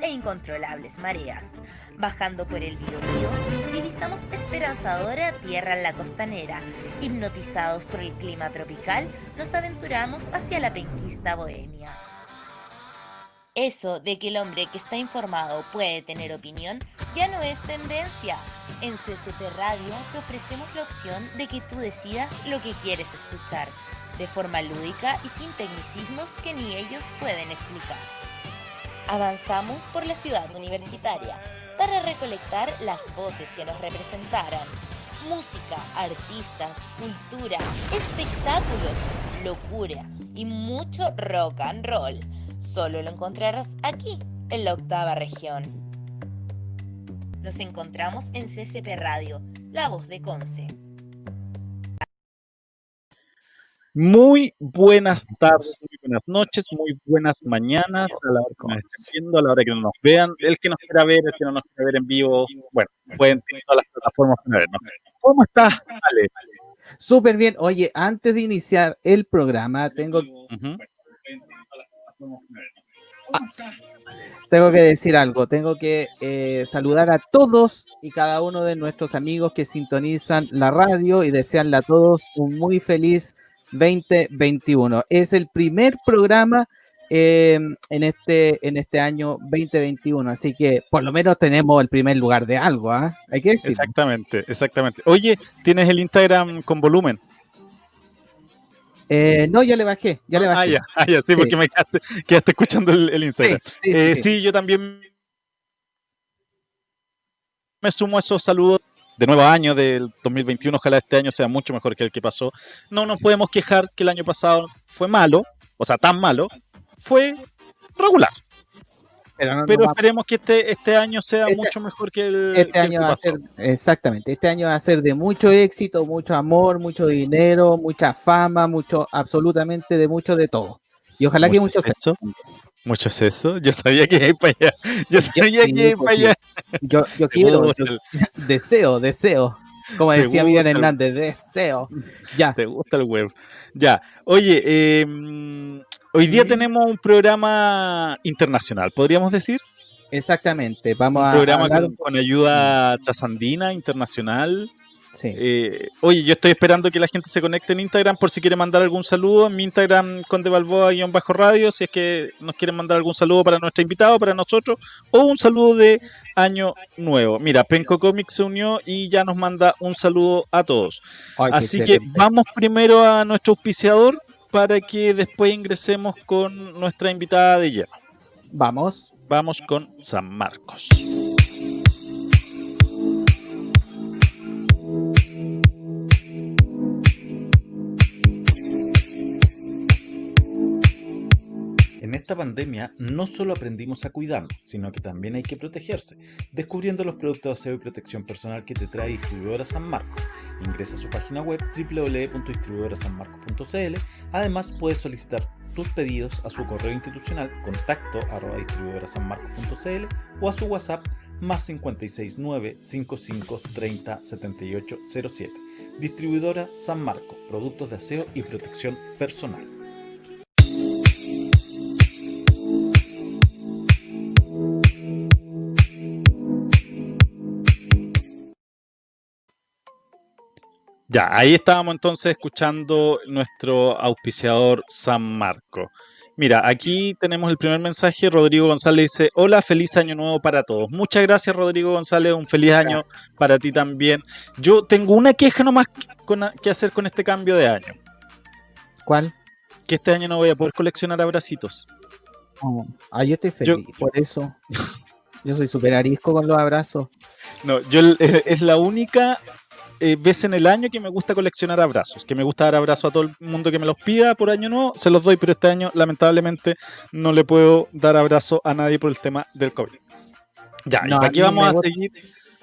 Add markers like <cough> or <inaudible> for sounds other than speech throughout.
e incontrolables mareas. Bajando por el Biobío, divisamos esperanzadora tierra en la costanera. Hipnotizados por el clima tropical, nos aventuramos hacia la penquista bohemia. Eso de que el hombre que está informado puede tener opinión ya no es tendencia. En CCP Radio te ofrecemos la opción de que tú decidas lo que quieres escuchar, de forma lúdica y sin tecnicismos que ni ellos pueden explicar. Avanzamos por la ciudad universitaria para recolectar las voces que nos representaran. Música, artistas, cultura, espectáculos, locura y mucho rock and roll Solo lo encontrarás aquí, en la octava región. Nos encontramos en CCP Radio, la voz de Conce. Muy buenas tardes, muy buenas noches, muy buenas mañanas a la hora que nos estén viendo, a la hora que no nos vean. El que nos quiera ver, el que no nos quiera ver en vivo, bueno, pueden tener todas las plataformas para vernos. ¿Cómo estás, Ale? Súper bien. Oye, antes de iniciar el programa, tengo, Ah, tengo que decir algo, tengo que eh, saludar a todos y cada uno de nuestros amigos que sintonizan la radio y desearle a todos un muy feliz 2021. Es el primer programa em, en, este, en este año 2021, así que por lo menos tenemos el primer lugar de algo, ¿ah? Hay que decir. Exactamente, exactamente. Oye, ¿tienes el Instagram con volumen? Eh, no, ya le bajé, ya le ah, bajé. Ah, ya, sí, porque me quedaste, escuchando el, Instagram. Eh, sí, yo también me sumo a esos saludos de nuevo año del 2021. Ojalá este año sea mucho mejor que el que pasó. No nos podemos quejar que el año pasado fue malo, o sea, tan malo, fue regular. Pero, esperemos que este, este año sea este mucho mejor que el. Este año va a ser, exactamente, este año va a ser de mucho éxito, mucho amor, mucho dinero, mucha fama, mucho, absolutamente de mucho de todo. Y ojalá que mucho. Mucho sexo. Yo sabía que iba para allá. Yo sabía que iba para allá. Yo, yo quiero, <laughs> deseo, deseo. Como decía Miguel Hernández, deseo. Ya. Te gusta el web. Ya. Oye, eh, Hoy día tenemos un programa internacional, podríamos decir. Exactamente, vamos un programa con, ayuda trasandina, internacional. Sí. Eh, oye, yo estoy esperando que la gente se conecte en Instagram por si quiere mandar algún saludo. En mi Instagram, Conde Balboa-Bajo Radio, si es que nos quieren mandar algún saludo para nuestro invitado, para nosotros, o un saludo de Año Nuevo. Mira, Penco Comics se unió y ya nos manda un saludo a todos. Así que vamos primero a nuestro auspiciador, para que después ingresemos con nuestra invitada de ella. Vamos. Vamos con San Marcos. En esta pandemia no solo aprendimos a cuidarnos, sino que también hay que protegerse, descubriendo los productos de aseo y protección personal que te trae Distribuidora San Marcos. Ingresa a su página web www.distribuidorasanmarcos.cl. Además, puedes solicitar tus pedidos a su correo institucional contacto arroba distribuidorasanmarcos.cl o a su WhatsApp más 569 55 30 78 07. Distribuidora San Marcos, productos de aseo y protección personal. Ya, ahí estábamos entonces escuchando nuestro auspiciador San Marco. Mira, aquí tenemos el primer mensaje. Rodrigo González dice: Hola, feliz año nuevo para todos. Muchas gracias, Rodrigo González. Un feliz año para ti también. Yo tengo una queja nomás que hacer con este cambio de año. ¿Cuál? Que este año no voy a poder coleccionar abracitos. ah, yo estoy feliz por eso. Yo soy súper arisco con los abrazos. No, yo <laughs> es la única eh, veces en el año que me gusta coleccionar abrazos, que me gusta dar abrazos a todo el mundo que me los pida por año nuevo, se los doy, pero este año lamentablemente no le puedo dar abrazo a nadie por el tema del COVID. Ya, y aquí vamos a seguir.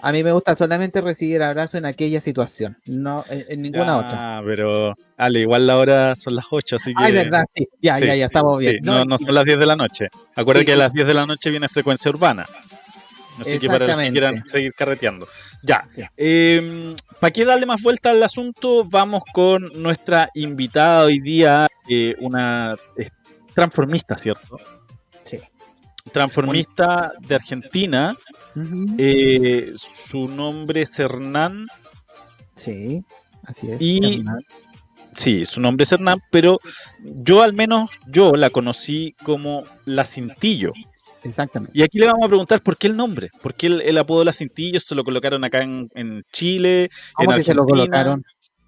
A mí me gusta solamente recibir abrazos en aquella situación, no en, ninguna otra. Ah, pero al igual la hora son las 8, así que. Ah, verdad, sí, ya, ya, ya, estamos bien. no, no, son las 10 de la noche. Acuérdate que a las 10 de la noche viene frecuencia urbana. Así que para los que quieran seguir carreteando. Ya. Em, ¿Para qué darle más vuelta al asunto? Vamos con nuestra invitada hoy día, eh, una transformista, ¿cierto? Sí. transformista de Argentina. Eh, su nombre es Hernán. Sí, así es. Y, sí, su nombre es Hernán, pero yo al menos, yo la conocí como La Cintillo. Exactamente. Y aquí le vamos a preguntar por qué el nombre, por qué el, apodo La Cintillo se lo colocaron acá en, Chile. ¿Cómo que se lo colocaron?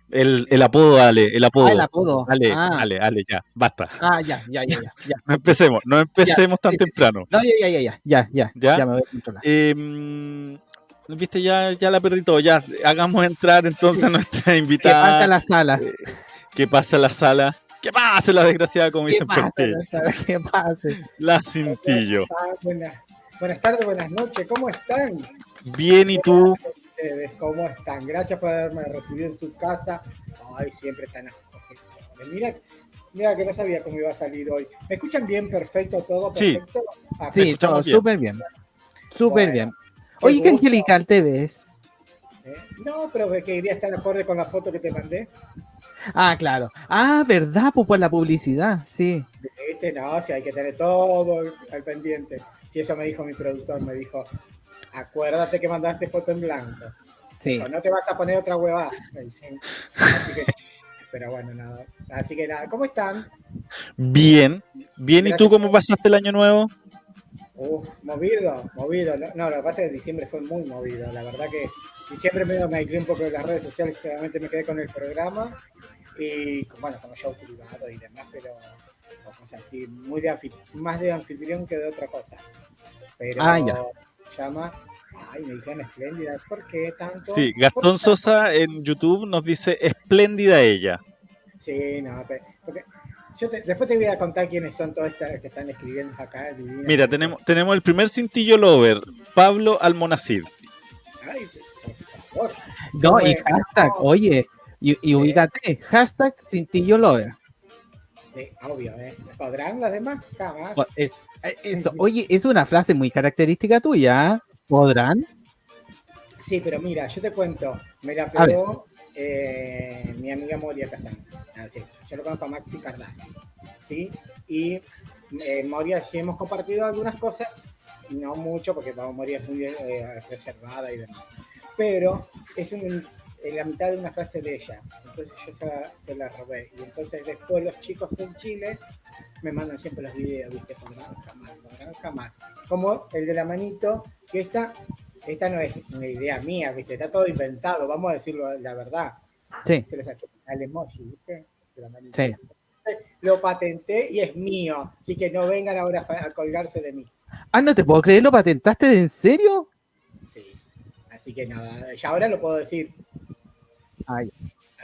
El, el apodo, Ale, el apodo. Ah, el apodo. Ale, ah. Ale, Ale, ya, basta. Ah, ya, ya, ya, ya. no empecemos, no empecemos tan temprano. No, ya, ya, ya, ya, ya, ya, ya me voy a controlar. Eh, Viste, ya, ya la perdí todo. Ya, hagamos entrar entonces a nuestra invitada. ¿Qué pasa en la sala? Eh, ¿Qué pasa en la sala? ¿Qué pasa la desgraciada, como dicen por ¿Qué pasa? La cintillo. Buenas, buenas tardes, buenas noches, ¿cómo están? Bien, ¿y tú? ¿Cómo están? Gracias por haberme recibido en su casa. Ay, siempre están Mira, mira que no sabía cómo iba a salir hoy. ¿Me escuchan bien? Perfecto, todo perfecto. Sí, ah, todo súper bien. Súper bien. Oye, qué angelical te ves. ¿Eh? No, pero que quería estar acorde con la foto que te mandé. Ah, claro. Ah, ¿verdad? Pues por la publicidad, sí. Este no, si hay que tener todo al pendiente. Si eso me dijo mi productor, me dijo, acuérdate que mandaste foto en blanco. Sí. no te vas a poner otra huevada. pero bueno, nada. Así que nada, ¿cómo están? Bien, bien. ¿Y tú cómo pasaste el año nuevo? Uf, movido, movido. No, lo que pasa es que diciembre fue muy movido. La verdad que diciembre medio me aislé un poco de las redes sociales, solamente me quedé con el programa y bueno, como show privado y demás, pero cosas así, muy de más de anfitrión que de otra cosa. Pero ah, ya. llama, ay, me dijeron espléndida, ¿por qué tanto? Sí, Gastón Sosa en YouTube nos dice espléndida ella. Sí, no, porque después te voy a contar quiénes son todos estos que están escribiendo acá. Mira, tenemos, tenemos el primer cintillo lover, Pablo Almonacid. Ay, por favor. No, y hashtag, oye, y, y ubícate, hashtag cintillo lover. Sí, obvio, ¿eh? ¿Podrán las demás? Jamás. Es, eh, eso, oye, es una frase muy característica tuya, ¿eh? ¿podrán? Sí, pero mira, yo te cuento, me la pegó eh, mi amiga Moria Casán. Ah, yo lo conozco a Maxi Cardassi. ¿sí? Y eh, Moria sí hemos compartido algunas cosas, no mucho, porque Moria es muy eh, reservada y demás. Pero es en la mitad de una frase de ella. Entonces yo se la, robé. Y entonces después los chicos en Chile me mandan siempre los videos, ¿viste? Podrán jamás, podrán jamás. Como el de la manito, que esta esta no es una idea mía, ¿viste? Está todo inventado, vamos a decirlo la verdad. Sí. Se lo saqué al emoji, ¿viste? Sí. Lo patenté y es mío, así que no vengan ahora a colgarse de mí. Ah, no te puedo creer, ¿lo patentaste en serio? Sí, así que nada, ya ahora lo puedo decir. Ay.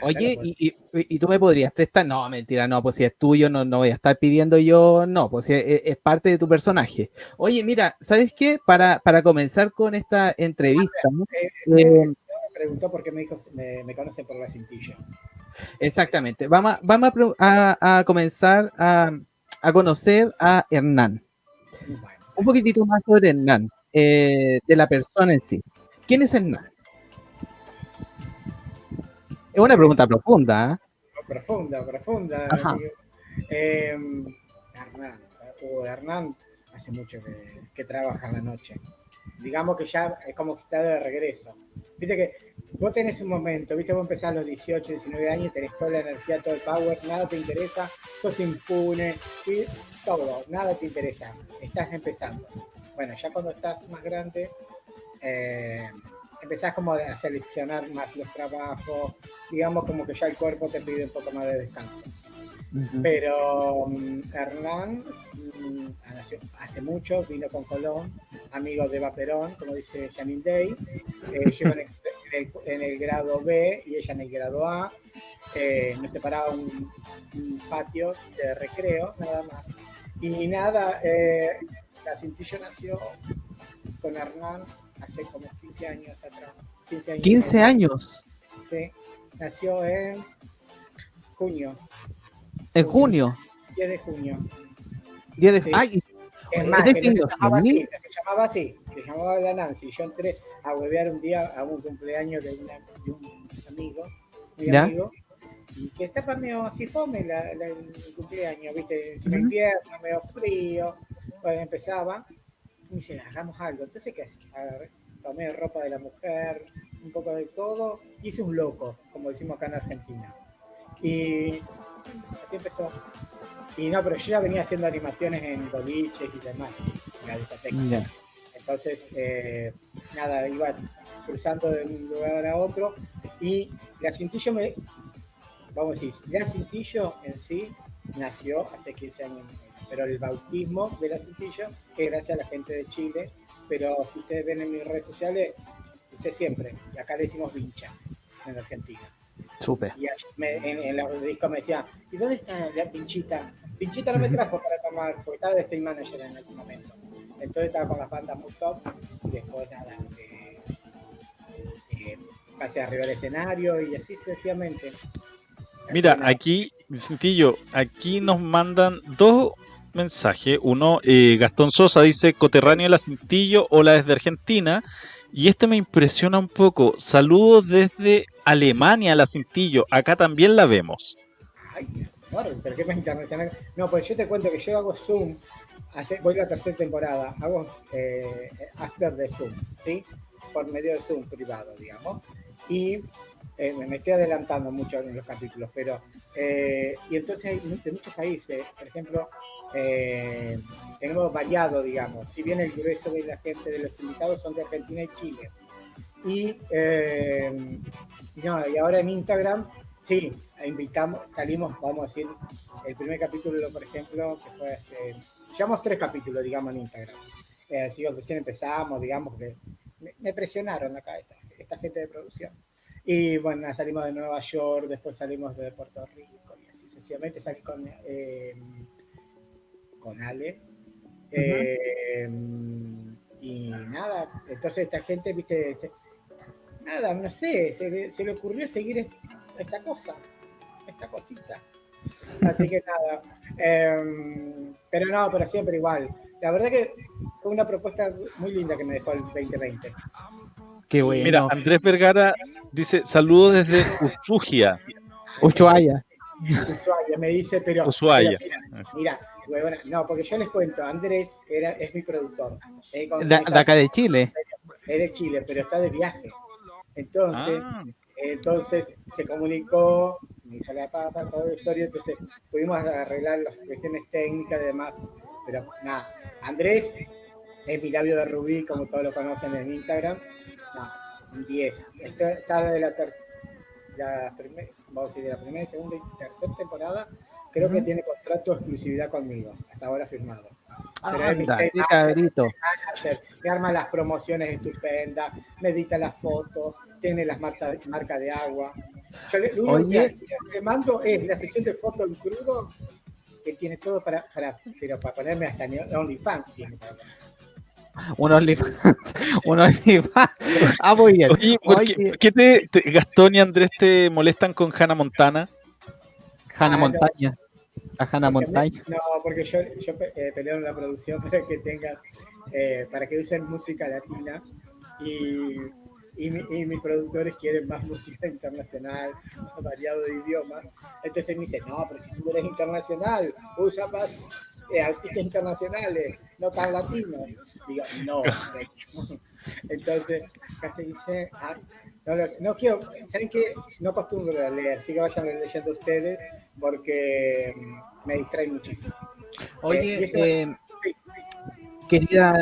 Oye, y, tú me podrías prestar? No, mentira, no, pues si es tuyo, no, no voy a estar pidiendo yo, no, pues si es, parte de tu personaje. Oye, mira, ¿sabes qué? Para, para comenzar con esta entrevista. Eh, eh, me preguntó por qué me dijo, me, conoce por la cintilla. Exactamente. Vamos, vamos a, comenzar a, conocer a Hernán. Un poquitito más sobre Hernán, eh, de la persona en sí. ¿Quién es Hernán? Es una pregunta profunda. ¿eh? Profunda, profunda. Eh, Hernán, uh, Hernán hace mucho que, trabaja en la noche. Digamos que ya es como que está de regreso. Viste que vos tenés un momento, viste, vos empezás a los 18, 19 años, tenés toda la energía, todo el power, nada te interesa, sos impune, y todo, nada te interesa. Estás empezando. Bueno, ya cuando estás más grande, eh, empezás como a seleccionar más los trabajos, digamos como que ya el cuerpo te pide un poco más de descanso. Pero um, Hernán mm, hace mucho, vino con Colón, amigo de Vaperón, como dice Janine Day, eh, <laughs> yo en el, grado B y ella en el grado A, eh, nos separaba un, patio de recreo, nada más. Y nada, eh, la cintillo nació con Hernán hace como 15 años atrás. 15 años. 15 años. Sí, nació en junio. ¿En junio? 10 de junio. 10 de junio. Ay, es más, que se llamaba, así, se llamaba así, se llamaba la Nancy. Yo entré a huevear un día a un cumpleaños de, una, de un amigo, mi ¿Ya? amigo, y que estaba medio así fome la, el cumpleaños, viste, en uh -huh. invierno, medio frío, pues empezaba, me dice, hagamos algo. Entonces, ¿qué haces? tomé ropa de la mujer, un poco de todo, hice un loco, como decimos acá en Argentina. Y así empezó. Y no, pero yo ya venía haciendo animaciones en boliches y demás, en la discoteca. Entonces, eh, nada, iba cruzando de un lugar a otro y la cintillo me, vamos a decir, la cintillo en sí nació hace 15 años, pero el bautismo de la cintillo es gracias a la gente de Chile, pero si ustedes ven en mis redes sociales, dice siempre, acá le decimos vincha en Argentina. Súper. Y en, en los discos me decía, ¿y dónde está la pinchita? Pinchita no me trajo para tomar, porque estaba de State Manager en algún momento. Entonces estaba con las bandas muy top y después nada, eh, eh, pasé arriba del escenario y así sucesivamente. Mira, aquí, Cintillo, aquí nos mandan dos mensajes. Uno, eh, Gastón Sosa dice, coterráneo de la Cintillo, hola desde Argentina. Y este me impresiona un poco. Saludos desde Alemania, la Cintillo. Acá también la vemos. Ay, pero qué. No, pues yo te cuento que yo hago Zoom. voy a la tercera temporada. Hago eh, after de Zoom, ¿sí? Por medio de Zoom privado, digamos. Y eh, me estoy adelantando mucho en los capítulos, pero eh, y entonces hay de muchos países, por ejemplo, eh, tenemos variado, digamos, si bien el grueso de la gente de los invitados son de Argentina y Chile. Y, no, y ahora en Instagram, sí, invitamos, salimos, vamos a decir, el primer capítulo, por ejemplo, que fue hace, llevamos tres capítulos, digamos, en Instagram. así recién empezamos, digamos, que me, presionaron acá esta gente de producción. Y bueno, salimos de Nueva York, después salimos de Puerto Rico y así sucesivamente. Salí con, eh, con Ale. Eh, y nada, entonces esta gente, viste, nada, no sé, se, le ocurrió seguir esta cosa, esta cosita. Así que nada, em, pero no, pero siempre igual. La verdad que fue una propuesta muy linda que me dejó el 2020. Qué bueno. Mira, Andrés Vergara dice saludos desde Ushuaia. Ushuaia. Ushuaia, me dice, pero. Ushuaia. Mira, no, porque yo les cuento, Andrés era, es mi productor. de, acá de Chile. Es de Chile, pero está de viaje. Entonces, ah. entonces se comunicó, me sale a papa, toda la historia, entonces pudimos arreglar las cuestiones técnicas y demás. Pero nada, Andrés es mi labio de rubí, como todos lo conocen en Instagram. Un 10. Está, de la, la primera, vamos a decir, de la primera, segunda y tercera temporada. Creo que tiene contrato de exclusividad conmigo, hasta ahora firmado. Ah, anda, qué cabrito. Me arma las promociones estupendas, me edita las fotos, tiene las marcas marca de agua. Yo le, lo único que le mando es la sesión de fotos en crudo, que tiene todo para, para, pero para ponerme hasta OnlyFans. Tiene para un OnlyFans. <laughs> un OnlyFans. Ah, muy bien. ¿por, qué, te, Gastón y Andrés te molestan con Hannah Montana? Hannah ah, Montaña. A Hannah Montaña. no, porque yo, yo eh, peleo en la producción para que tenga, eh, para que usen música latina y, y, y, mis productores quieren más <laughs> música internacional, variado de idiomas. Entonces me dicen, no, pero si tú eres internacional, usa más eh, artistas internacionales, no tan latinos. Digo, no. <laughs> Entonces, acá dice, ah, no, quiero, ¿saben qué? No acostumbro a leer, sí que vayan leyendo ustedes porque mm, me distrae muchísimo. Oye, eh, eh, querida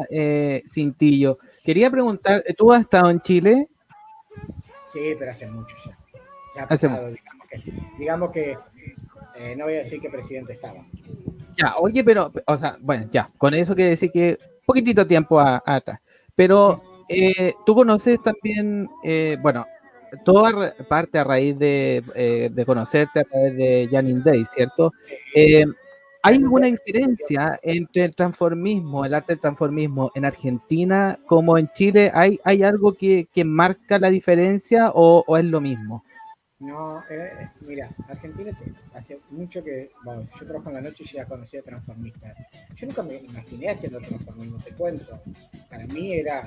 Cintillo, quería preguntar, ¿tú has estado en Chile? Sí, pero hace mucho ya. ya ha pasado, digamos que, digamos que no voy a decir que presidente estaba. Ya, oye, pero, o sea, bueno, ya, con eso quiere decir que poquitito tiempo atrás. Pero eh, tú conoces también, eh, bueno, toda parte a raíz de, eh, de, conocerte a través de Janine Day, ¿cierto? ¿Hay alguna diferencia entre el transformismo, el arte del transformismo en Argentina como en Chile? ¿Hay, hay algo que, que marca la diferencia o, o es lo mismo? No, eh, mira, Argentina hace mucho que, yo trabajo en la noche y ya conocía transformistas. Yo nunca me imaginé haciendo transformismo, te cuento. Para mí era,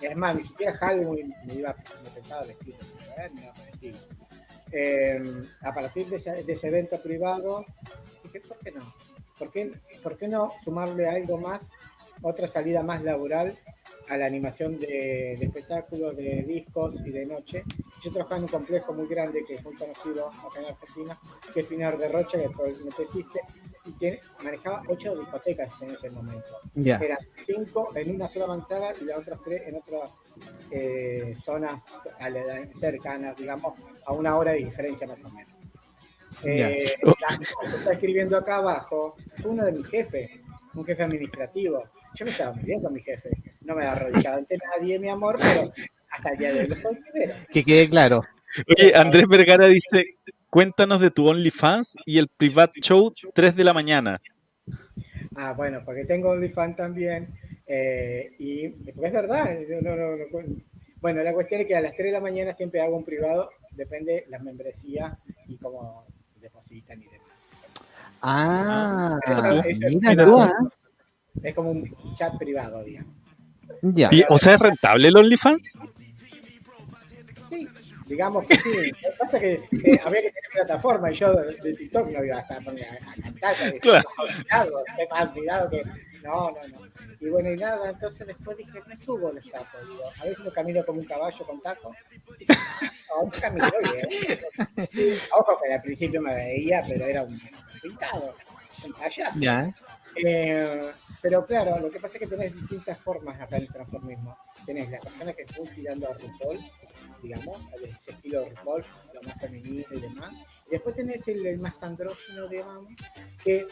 es más, ni siquiera Halloween me iba, me pensaba vestir, me iba a vestir. Eh, a partir de ese, de ese, evento privado, dije, ¿por qué no? ¿Por qué, ¿Por qué no sumarle algo más otra salida más laboral a la animación de, espectáculos, de discos y de noche. Yo trabajaba en un complejo muy grande que es muy conocido acá en Argentina, que es Pinar de Rocha, que probablemente existe, y que manejaba ocho discotecas en ese momento. Eran cinco en una sola manzana y las otras tres en otras eh, zonas cercanas, digamos, a una hora de diferencia más o menos. Eh, está escribiendo acá abajo uno de mis jefes, un jefe administrativo. Yo me estaba muy bien con mi jefe. No me he arrodillado ante nadie, mi amor, pero hasta el día de hoy lo considero. Que quede claro. Oye, Andrés Vergara dice, cuéntanos de tu OnlyFans y el Private Show 3 de la mañana. Ah, bueno, porque tengo OnlyFans también. Eh, y porque es verdad. bueno, la cuestión es que a las 3 de la mañana siempre hago un privado, depende la membresía y cómo depositan y demás. Ah, mira ¿ah? Es como un chat privado, digamos. o sea, ¿es rentable el OnlyFans? Sí, digamos que sí. Lo que pasa es que había que tener plataforma y yo de, TikTok no iba a estar a, cantar. Claro. Estoy más olvidado que. No, no, no. Y bueno, y nada, entonces después dije, me subo el estatua. Digo, a veces no camino como un caballo con tacos. <laughs> No, camino bien. Ojo que al principio me veía, pero era un pintado, un payaso. Ya. Eh, pero claro, lo que pasa es que tenés distintas formas acá en el transformismo. Tenés las personas que están tirando a RuPaul, digamos, ese estilo de RuPaul, lo más femenino y demás. Y después tenés el, más andrógino, digamos, que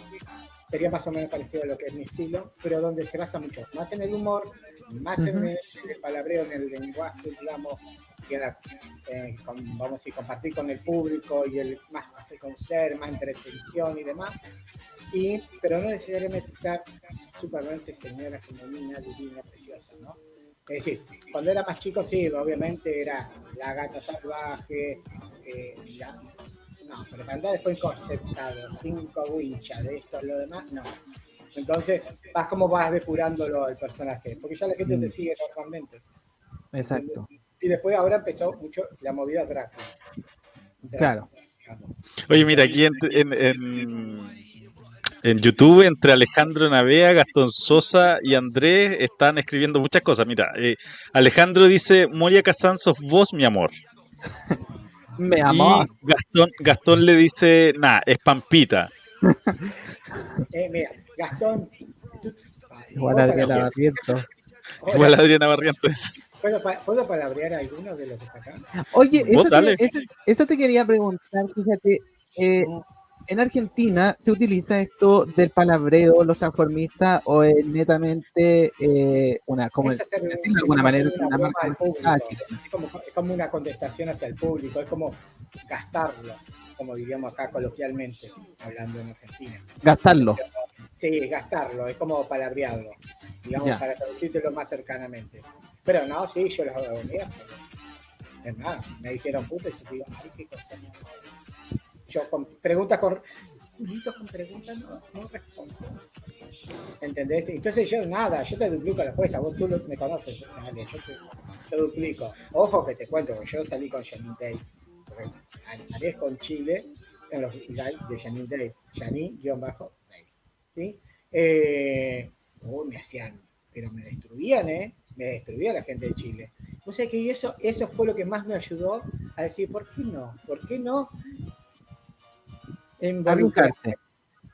sería más o menos parecido a lo que es mi estilo, pero donde se basa mucho más en el humor, más en, el, palabreo, en el lenguaje, digamos, que eh, vamos a decir, compartir con el público y el más ser, más entretención y demás y, pero no necesariamente estar supermente señora femenina, divina, preciosa, ¿no? Es decir, cuando era más chico, sí, obviamente era la gata salvaje, eh, no, pero cuando después conceptado, cinco winchas de esto, lo demás, no. Entonces, vas como vas depurándolo al personaje, porque ya la gente te mm. sigue normalmente. Exacto. Y después ahora empezó mucho la movida Drácula. claro. Oye, mira, aquí en en YouTube entre Alejandro Navea, Gastón Sosa y Andrés están escribiendo muchas cosas. Mira, eh, Alejandro dice, Moria Kazan, sos vos, mi amor. mi amor. Y Gastón, Gastón le dice, nah, es Pampita. eh, mira, Gastón. Igual Adriana Barrientos. Igual Adriana Barrientos. ¿Puedo, ¿Puedo palabrear alguno de los que está acá? Oye, eso te, eso, eso te, quería preguntar, fíjate. Eh, en Argentina se utiliza esto del palabreo, los transformistas, o es netamente eh, una, como de alguna manera, una marca es, como, es como una contestación hacia el público, es como gastarlo, como diríamos acá coloquialmente, hablando en Argentina. Gastarlo. Sí, gastarlo, es como palabrearlo, digamos, para traducirlo más cercanamente. Pero no, sí, yo los hago bien. Es más, me dijeron puta y yo digo, ay, qué cosa yo con preguntas con con preguntas no, no respondo. ¿Entendés? Entonces yo nada, yo te duplico la apuesta, vos tú me conoces, dale, yo te, duplico. Ojo que te cuento, yo salí con Janine Day, salí con Chile en los de Janine Day, Janine-Day, ¿sí? Eh, uy, me hacían, pero me destruían, ¿eh? Me destruía la gente de Chile. O sea que eso, eso fue lo que más me ayudó a decir, ¿por qué no? ¿Por qué no involucrarse.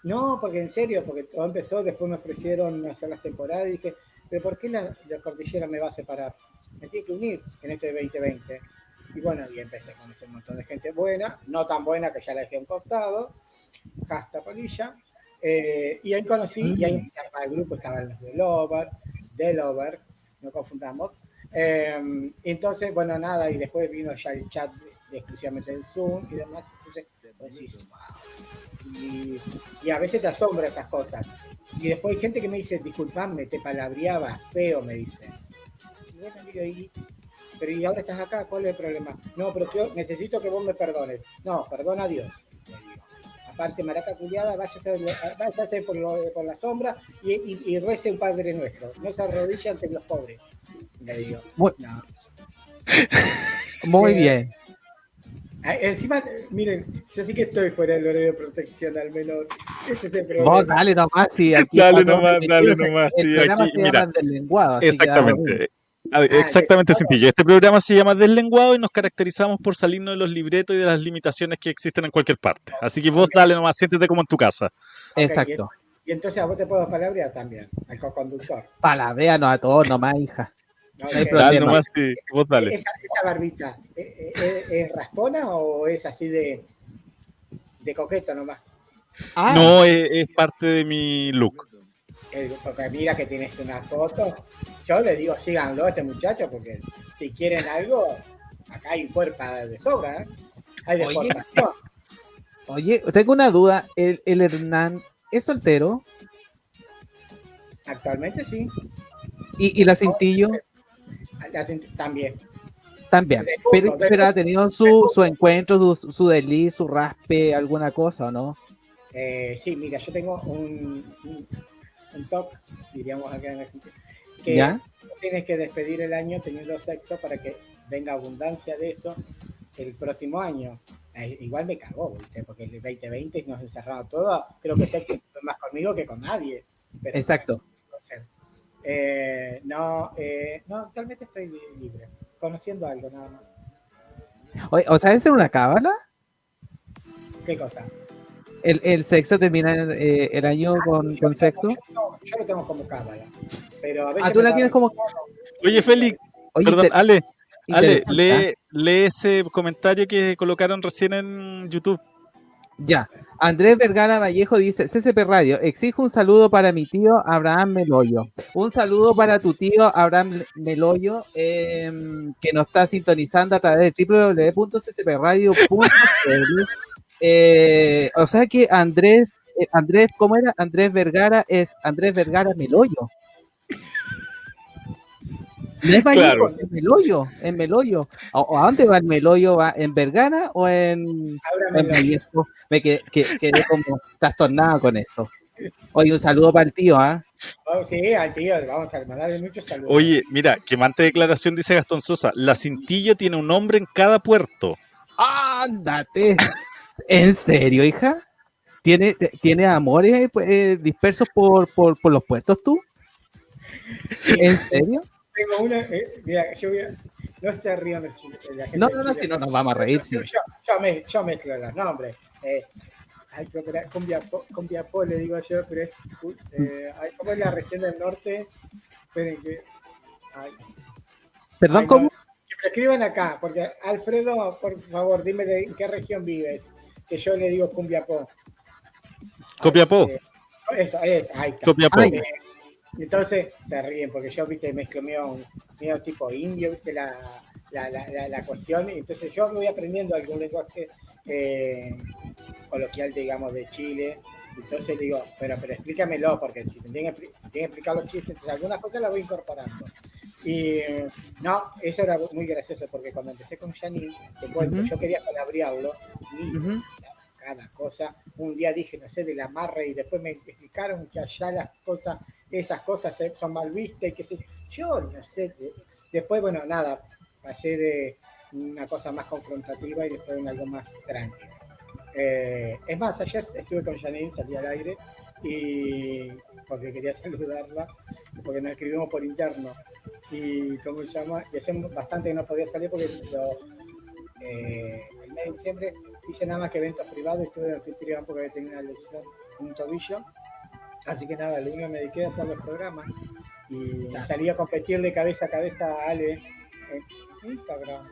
No, porque en serio, porque todo empezó, después me ofrecieron hacer las temporadas y dije, pero ¿por qué la, cordillera me va a separar? Me tiene que unir en este 2020. Y bueno, y empecé con ese montón de gente buena, no tan buena que ya la dejé un costado, hasta polilla. Eh, y ahí conocí, y ahí mm. el grupo estaban los de Lover, de Lover, no confundamos. Eh, entonces, bueno, nada, y después vino ya el chat exclusivamente en Zoom y demás. Entonces, y, a veces te asombra esas cosas. Y después hay gente que me dice, disculpame, te palabreaba, feo, me dice. pero y ahora estás acá, ¿cuál es el problema? No, pero yo necesito que vos me perdones. No, perdona a Dios. Aparte, maraca culiada, váyase, váyase por, por, la sombra y, y, rece un Padre Nuestro. No se arrodilla ante los pobres. Le digo. Muy, Muy eh, bien. Ah, encima, miren, yo sí que estoy fuera del horario de protección al menor. Este es el Vos dale nomás, sí. Aquí dale nomás, dale nomás. Sí, aquí, mira. Exactamente. Ah, exactamente, sencillo. Este programa se llama Deslenguado y nos caracterizamos por salirnos de los libretos y de las limitaciones que existen en cualquier parte. Así que vos dale nomás, siéntete como en tu casa. Exacto. Y, entonces a vos te puedo palabrear también, al co-conductor. no a todos nomás, hija. No, hay dale nomás, sí, vos dale. Esa, barbita, ¿es, es, raspona o es así de, de coqueta nomás? Ah. No, es, parte de mi look. Porque mira que tienes una foto. Yo le digo, síganlo a este muchacho, porque si quieren algo, acá hay cuerpo de sobra, ¿eh? Hay deportación. Oye, tengo una duda. ¿El, el Hernán es soltero? Actualmente sí. ¿Y, y la Cintillo? también. También. Pero, ha tenido su, su encuentro, su, su desliz, su raspe, alguna cosa, ¿o no? Eh, sí, mira, yo tengo un, un, top, diríamos acá en Argentina, que ¿Ya? tienes que despedir el año teniendo sexo para que venga abundancia de eso el próximo año. Eh, igual me cagó, porque el 2020 nos encerraba todo. Creo que sexo fue más conmigo que con nadie. Exacto. Eh, no, eh, no, actualmente estoy libre, conociendo algo nada más. o sea, ¿es una cábala? ¿Qué cosa? ¿El, el sexo termina eh, el año ah, con, con sexo? yo, lo tengo como cábala. Pero a veces ah, tú la tienes como. Oye, Félix, perdón, Ale, Ale, lee, lee ese comentario que colocaron recién en YouTube. Ya. Andrés Vergara Vallejo dice, CCP Radio, exijo un saludo para mi tío Abraham Meloyo. Un saludo para tu tío Abraham Meloyo, em, que nos está sintonizando a través de www.ccpradio.com. Eh, o sea que Andrés, eh, Andrés, ¿cómo era? Andrés Vergara es Andrés Vergara Meloyo. No es Vallejo, en Meloyo, en Meloyo. ¿O, a dónde va el Meloyo? ¿Va en Vergara o en, en Vallejo? Me quedé, como trastornado con eso. Oye, un saludo para el tío, ¿ah? sí, al tío, vamos a mandarle muchos saludos. Oye, mira, que mante declaración dice Gastón Sosa. La cintillo tiene un nombre en cada puerto. ¡Ándate! ¿En serio, hija? ¿Tiene, tiene amores eh, dispersos por, por, por los puertos tú? ¿En serio? Tengo una, eh, mira, yo voy a, no se rían los chiles. No, no, no, si no nos vamos a reír. Yo, yo, yo, me, yo mezclo los nombres. Eh, hay que operar cumbia, po, le digo yo, pero es, eh, ¿cómo es la región del norte? Esperen que. Ay, Perdón, ¿cómo? que me escriban acá, porque Alfredo, por favor, dime de en qué región vives, que yo le digo Cumbiapó. Copiapó. Eh, eso, es, ahí está. Copiapó. Eh, entonces se ríen porque yo, viste, mezclo medio, medio tipo indio, viste, la, la, la, la, cuestión. Entonces yo me voy aprendiendo algún lenguaje eh, coloquial, digamos, de Chile. Entonces digo, pero, pero explícamelo, porque si me tienen que, explicar los chistes, entonces algunas cosas las voy incorporando. Y no, eso era muy gracioso, porque cuando empecé con Janine, te cuento, yo quería palabrearlo y cada cosa. Un día dije, no sé, de la amarre y después me explicaron que allá las cosas, esas cosas son mal vistas y que sé yo, no sé. Después, bueno, nada, pasé de una cosa más confrontativa y después en algo más tranquilo. Eh, es más, ayer estuve con Janine, salí al aire y porque quería <laughs> saludarla, porque nos escribimos por interno y cómo se llama, y hace bastante que no podía salir porque eh, el mes de diciembre hice nada más que eventos privados, estuve de anfitrión porque había tenido una lesión en un tobillo. Así que nada, único que me dediqué a hacer los programas y salí a competirle cabeza a cabeza a Ale en Instagram.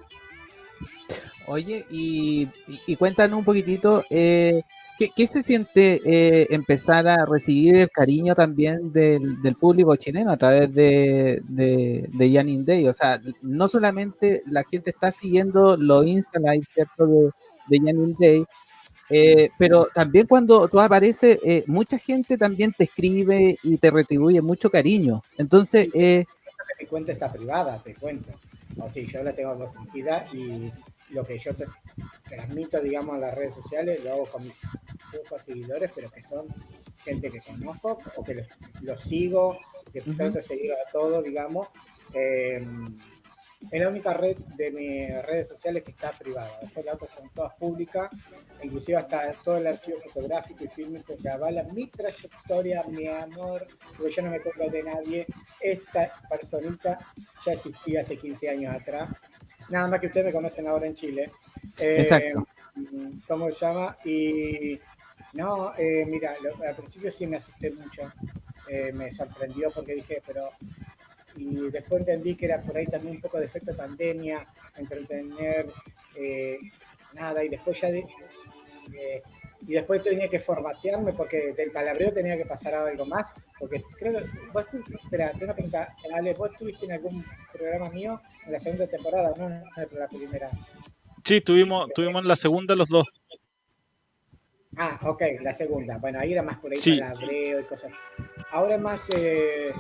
Oye, y, y, cuéntanos un poquitito, eh, ¿qué, se siente eh, empezar a recibir el cariño también del, del público chileno a través de, de, de Day? O sea, no solamente la gente está siguiendo los Insta. De, de Janine Day. Eh, pero también cuando tú apareces, eh, mucha gente también te escribe y te retribuye mucho cariño. Entonces, eh, mi cuenta está privada, te cuento. O sí, yo la tengo restringida y lo que yo te transmito, digamos, en las redes sociales, lo hago con mis pocos seguidores, pero que son gente que conozco o que los, sigo, que trato de seguir a todos, digamos. Es la única red de mis redes sociales que está privada. Después las otras son todas públicas, inclusive hasta todo el archivo fotográfico y fílmico que avala mi trayectoria, mi amor, porque yo no me pongo de nadie. Esta personita ya existía hace 15 años atrás. Nada más que ustedes me conocen ahora en Chile. Eh, Exacto. ¿Cómo se llama? Y no, eh, mira, al principio sí me asusté mucho. Eh, me sorprendió porque dije, pero y después entendí que era por ahí también un poco de efecto pandemia, entretener, eh, nada, y después ya eh, y después tenía que formatearme porque del palabreo tenía que pasar a algo más, porque creo que vos espera, tengo que preguntar, Ale, vos estuviste en algún programa mío en la segunda temporada, no en la primera. Sí, tuvimos, tuvimos en la segunda los dos. Ah, ok, la segunda. Bueno, ahí era más por ahí palabreo y cosas. Ahora es más eh,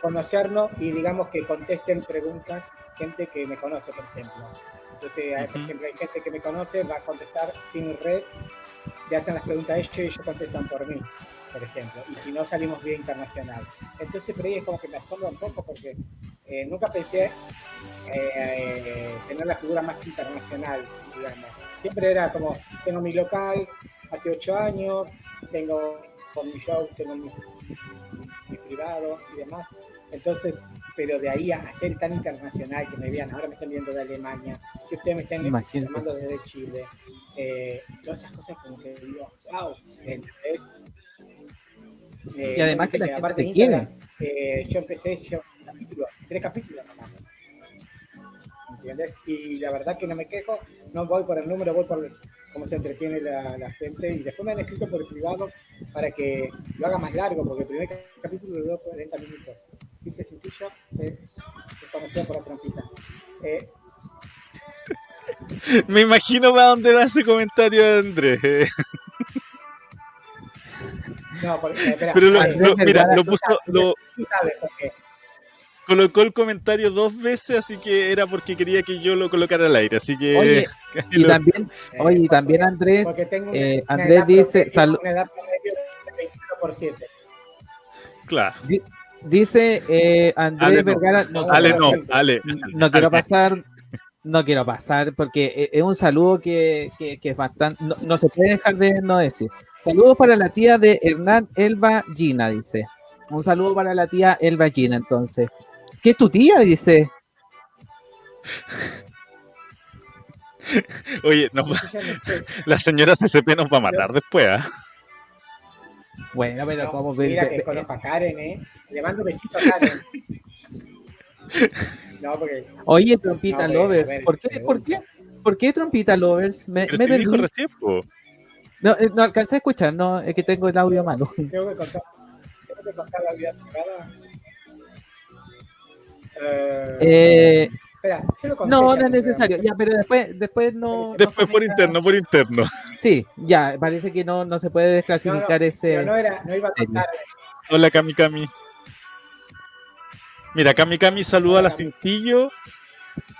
conocernos y digamos que contesten preguntas gente que me conoce, por ejemplo. Entonces, por ejemplo, hay gente que me conoce, va a contestar sin red, le hacen las preguntas a ellos y ellos contestan por mí, por ejemplo. Y si no, salimos vía internacional. Entonces, por ahí es como que me asombra un poco porque eh, nunca pensé eh, tener la figura más internacional, digamos. Siempre era como, tengo mi local hace ocho años, tengo con mi show, tengo mi privado y demás. Entonces, pero de ahí a ser tan internacional que me vean, ahora me están viendo de Alemania, que ustedes me están llamando desde Chile, eh, todas esas cosas como que digo, wow. Eh, y además que, la gente aparte Instagram, eh, yo empecé yo, capítulo, tres capítulos nomás. ¿Entiendes? Y la verdad que no me quejo, no voy por el número, voy por cómo se entretiene la, la gente. Y después me han escrito por privado para que lo haga más largo, porque el primer capítulo duró 40 minutos. Dice Cintillo, se, se conoció por la trompita. Eh, <laughs> Me imagino para dónde va ese comentario de Andrés. No, porque, espera, Pero lo, lo, mira, lo puso. Lo, colocó el comentario dos veces, así que era porque quería que yo lo colocara al aire. Así que. Oye, <laughs> y también, oye, y también Andrés, eh, Andrés dice. Sal... por 7. Claro. Dice eh, Andrés Ale Vergara. No, Ale no, Ale. No quiero pasar. No quiero pasar porque e, es un saludo que, que, que es bastante. No, no, se puede dejar de no decir. Saludos para la tía de Hernán Elba Gina, dice. Un saludo para la tía Elba Gina, entonces. ¿Qué es tu tía? Dice. <laughs> Oye, no, <laughs> la señora CCP nos va a matar después, ¿ah? Bueno, pero no, como Mira que conozco a Karen, ¿eh? Le mando besito a Karen. No, porque. Oye, Trompita no, Lovers, ver, ¿por qué? ¿Por qué? ¿Por qué Trompita Lovers? Me, me si dijo recién, no, eh, no alcancé a escuchar, no, es que tengo el audio malo. Tengo que contar, tengo que contar la vida cerrada. Eh, eh, espera, yo lo conté no, ya, no es necesario, ya, pero después, después no. Después por interno, por interno. Sí, ya, parece que no, no se puede desclasificar no, no, ese. No, era, no iba a contar. Hola, Cami Cami. Mira, Cami Cami saluda a la Cintillo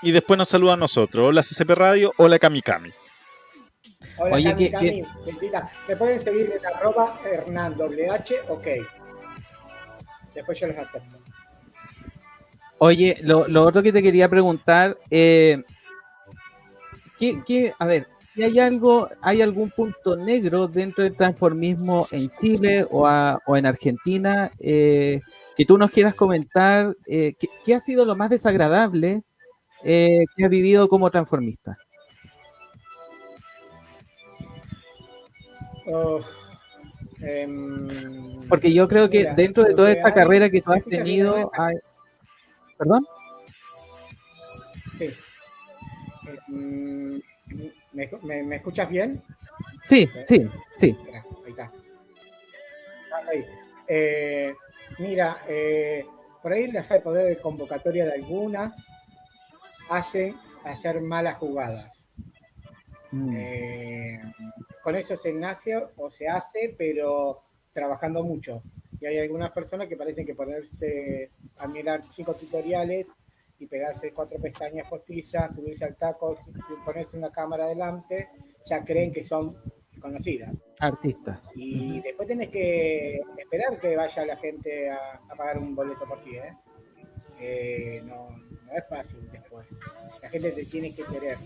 y después nos saluda a nosotros. Hola CCP Radio, hola Cami Cami. Hola Oye, Cami, Cami. Me pueden seguir en arroba Hernán WH, ok. Después yo los acepto. Oye, lo, lo, otro que te quería preguntar, eh, ¿qué, qué, a ver, hay algo, hay algún punto negro dentro del transformismo en Chile o, a, o en Argentina eh, que tú nos quieras comentar, eh, ¿qué, ¿qué, ha sido lo más desagradable eh, que has vivido como transformista? Oh, um, Porque yo creo que mira, dentro de toda esta hay, carrera que tú has tenido, hay, ¿Perdón? Sí. Eh, ¿me, me, me, escuchas bien? Sí, sí, sí. Mira, ahí está. Ahí. Eh, mira, eh, por ahí la de poder de convocatoria de algunas hace hacer malas jugadas. Mm. Eh, con eso se nace o se hace, pero trabajando mucho y hay algunas personas que parecen que ponerse a mirar cinco tutoriales y pegarse cuatro pestañas postizas, subirse al taco y ponerse una cámara delante, ya creen que son conocidas. Artistas. Y después tenés que esperar que vaya la gente a, a pagar un boleto por ti, ¿eh? Eh, no, no, es fácil después. La gente te tiene que querer.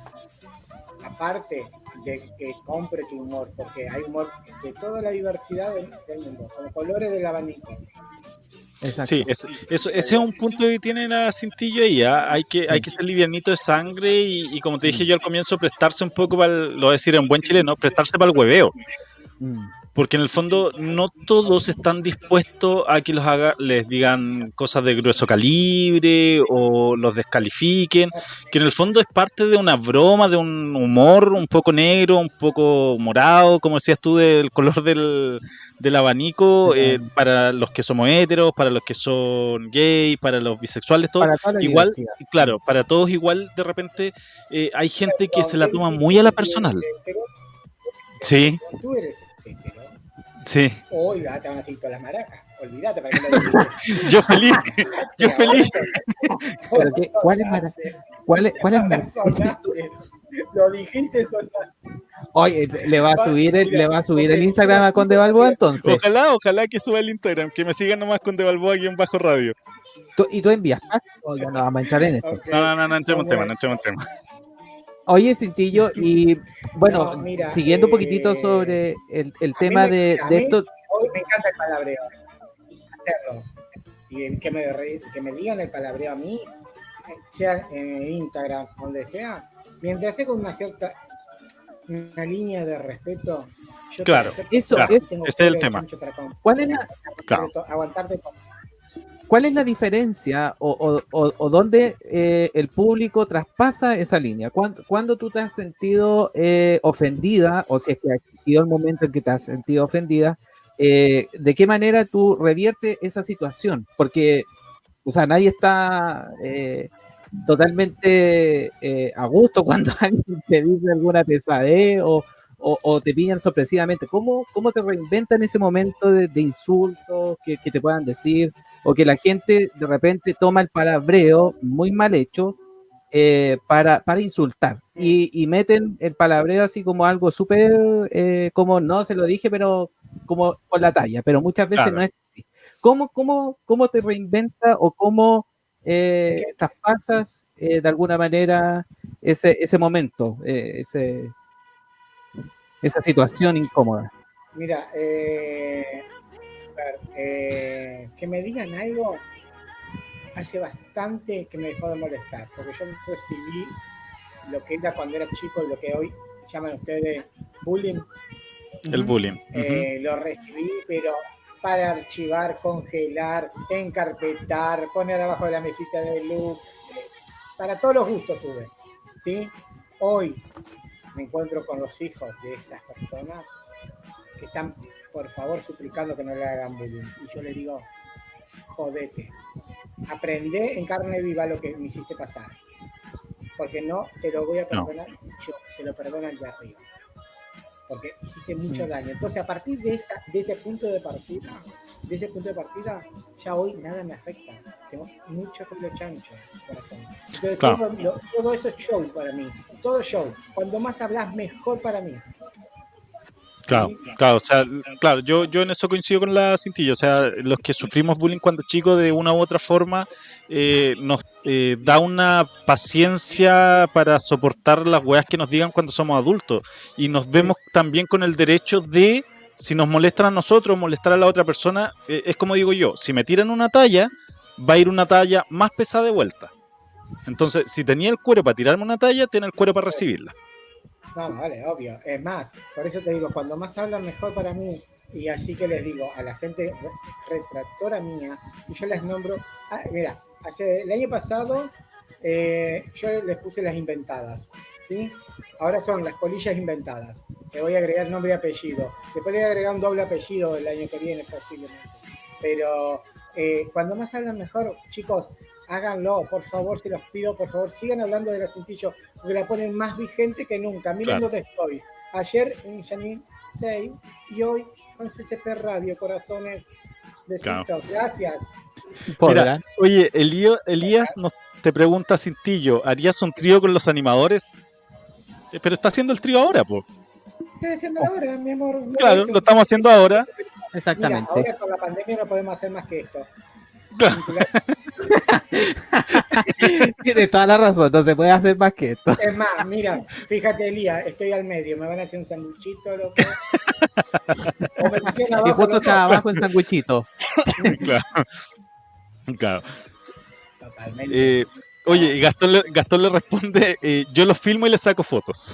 Aparte de que compre tu humor, porque hay humor de toda la diversidad del, mundo, como colores del abanico. Sí, eso, ese es un punto que tiene la cintillo ahí. ¿ah? Hay, que, hay que ser livianito de sangre y, como te dije yo al comienzo, prestarse un poco para, lo voy a decir en buen chileno, prestarse para el hueveo. Mm porque en el fondo no todos están dispuestos a que los haga, les digan cosas de grueso calibre o los descalifiquen, que en el fondo es parte de una broma, de un humor un poco negro, un poco morado, como decías tú, del color del, abanico, eh, para los que somos heteros, para los que son gay, para los bisexuales, todo igual, claro, para todos igual de repente eh, hay gente que se la toma muy a la personal. Sí. Tú eres Sí. Hoy te van a seguir todas las maracas. Olvídate para que lo <laughs> Yo feliz. Yo feliz. ¿Cuál es maraca? ¿Cuál es, cuál es Lo dijiste Oye, le va a subir el, le va a subir el Instagram a Conde Balboa entonces. Ojalá, ojalá que suba el Instagram, que me sigan nomás Conde Balboa aquí en bajo radio. ¿Y tú envías? ¿O no vamos a entrar en esto? No, no, no, no entremos en tema, no entremos en tema. Oye, Cintillo, <laughs> y bueno, siguiendo un poquitito eh, sobre el, el tema de, de esto. Hoy me encanta el palabreo, hacerlo. Y que me, que me digan el palabreo a mí, sea en Instagram, donde sea, mientras sea con una cierta una línea de respeto. Yo claro, eso es, este es el tema. ¿Cuál es la, claro. aguantarte con ¿Cuál es la diferencia o, o, dónde eh, el público traspasa esa línea? ¿Cuándo, tú te has sentido eh, ofendida o si es que ha existido el momento en que te has sentido ofendida? Eh, ¿De qué manera tú reviertes esa situación? Porque, o sea, nadie está totalmente a gusto cuando <laughs> alguien te dice alguna pesadez o, o, te pillan sorpresivamente. ¿Cómo, ¿Cómo te reinventan ese momento de, insultos que, te puedan decir? O que la gente de repente toma el palabreo muy mal hecho eh, para, para insultar. Y, meten el palabreo así como algo súper, eh, como no se lo dije, pero como con la talla. Pero muchas veces no es así. ¿Cómo, cómo, cómo te reinventa o cómo eh, traspasas de alguna manera ese, ese momento, ese, esa situación incómoda? Mira, eh, eh, que me digan algo hace bastante que me dejó de molestar, porque yo recibí lo que era cuando era chico y lo que hoy llaman ustedes bullying. El bullying. Eh, lo recibí, pero para archivar, congelar, encarpetar, poner abajo de la mesita de luz, para todos los gustos tuve. ¿sí? Hoy me encuentro con los hijos de esas personas que están, por favor, suplicando que no le hagan bullying. Y yo le digo, jodete, aprende en carne viva lo que me hiciste pasar. Porque no te lo voy a perdonar yo, te lo perdono el de arriba. Porque hiciste mucho daño. Entonces, a partir de, esa, de ese punto de partida, de ese punto de partida, ya hoy nada me afecta. Tengo mucho culo chancho, corazón. Entonces, todo, todo, eso es show para mí. Todo show. Cuando más hablas, mejor para mí. Claro, claro, o sea, claro, yo, yo en eso coincido con la cintilla, o sea, los que sufrimos bullying cuando chicos de una u otra forma eh, nos eh, da una paciencia para soportar las weas que nos digan cuando somos adultos y nos vemos también con el derecho de si nos molestan a nosotros, molestar a la otra persona, eh, es como digo yo, si me tiran una talla, va a ir una talla más pesada de vuelta. Entonces, si tenía el cuero para tirarme una talla, tiene el cuero para recibirla. No, vale, obvio. Es más, por eso te digo, cuando más hablan, mejor para mí. Y así que les digo a la gente retractora mía, y yo les nombro, ah, mira, hace, el año pasado eh, yo les puse las inventadas, ¿sí? Ahora son las colillas inventadas. Le voy a agregar nombre y apellido. Después le voy a agregar un doble apellido el año que viene, posiblemente. Pero eh, cuando más hablan mejor, chicos, háganlo, por favor, se los pido, por favor, sigan hablando de la cintillo, porque la ponen más vigente que nunca. Miren dónde estoy. Ayer en Janine Day y hoy con CCP Radio, corazones. Besitos, gracias. oye, Elías nos te pregunta Cintillo, ¿harías un trío con los animadores? Eh, pero está haciendo el trío ahora, po. Estoy haciendo ahora, mi amor. Claro, lo estamos haciendo ahora. Exactamente. ahora con la pandemia no podemos hacer más que esto. <laughs> Tienes toda la razón, no se puede hacer más que esto. Es más, mira, fíjate, Elías, estoy al medio, me van a hacer un sanguchito, loco. <laughs> y justo está abajo el sanguchito. <laughs> claro. Claro. Totalmente. Eh, oye, Gastón le, Gastón le responde, eh, yo lo filmo y le saco fotos.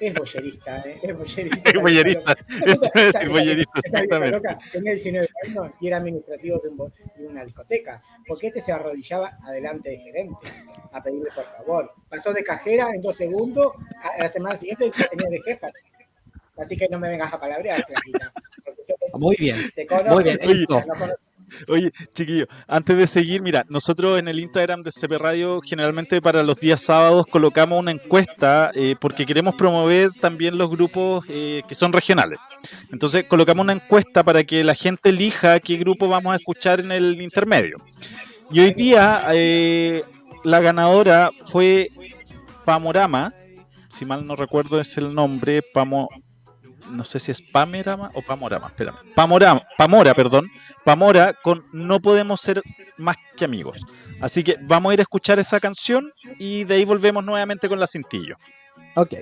Es boyerista, ¿eh? es boyerista. <laughs> Es boyerista, <laughs> esto es boyerista, exactamente. Tenía 19 años y era administrativo de, un, de, una discoteca. Porque este se arrodillaba adelante de gerente a pedirle por favor. Pasó de cajera en dos segundos, a la semana siguiente tenía de jefa. Así que no me vengas a palabrear, Muy bien, muy bien. Oye, chiquillo, antes de seguir, mira, nosotros en el Instagram de CP Radio generalmente para los días sábados colocamos una encuesta eh, porque queremos promover también los grupos eh, que son regionales. Entonces colocamos una encuesta para que la gente elija qué grupo vamos a escuchar en el intermedio. Y hoy día eh, la ganadora fue Pamorama, si mal no recuerdo es el nombre, Pamo, no sé si es Pamerama o Pamorama, espérame. Pamorama, Pamora, perdón. Pamora con No podemos ser más que amigos. Así que vamos a ir a escuchar esa canción y de ahí volvemos nuevamente con la cintillo. Ok.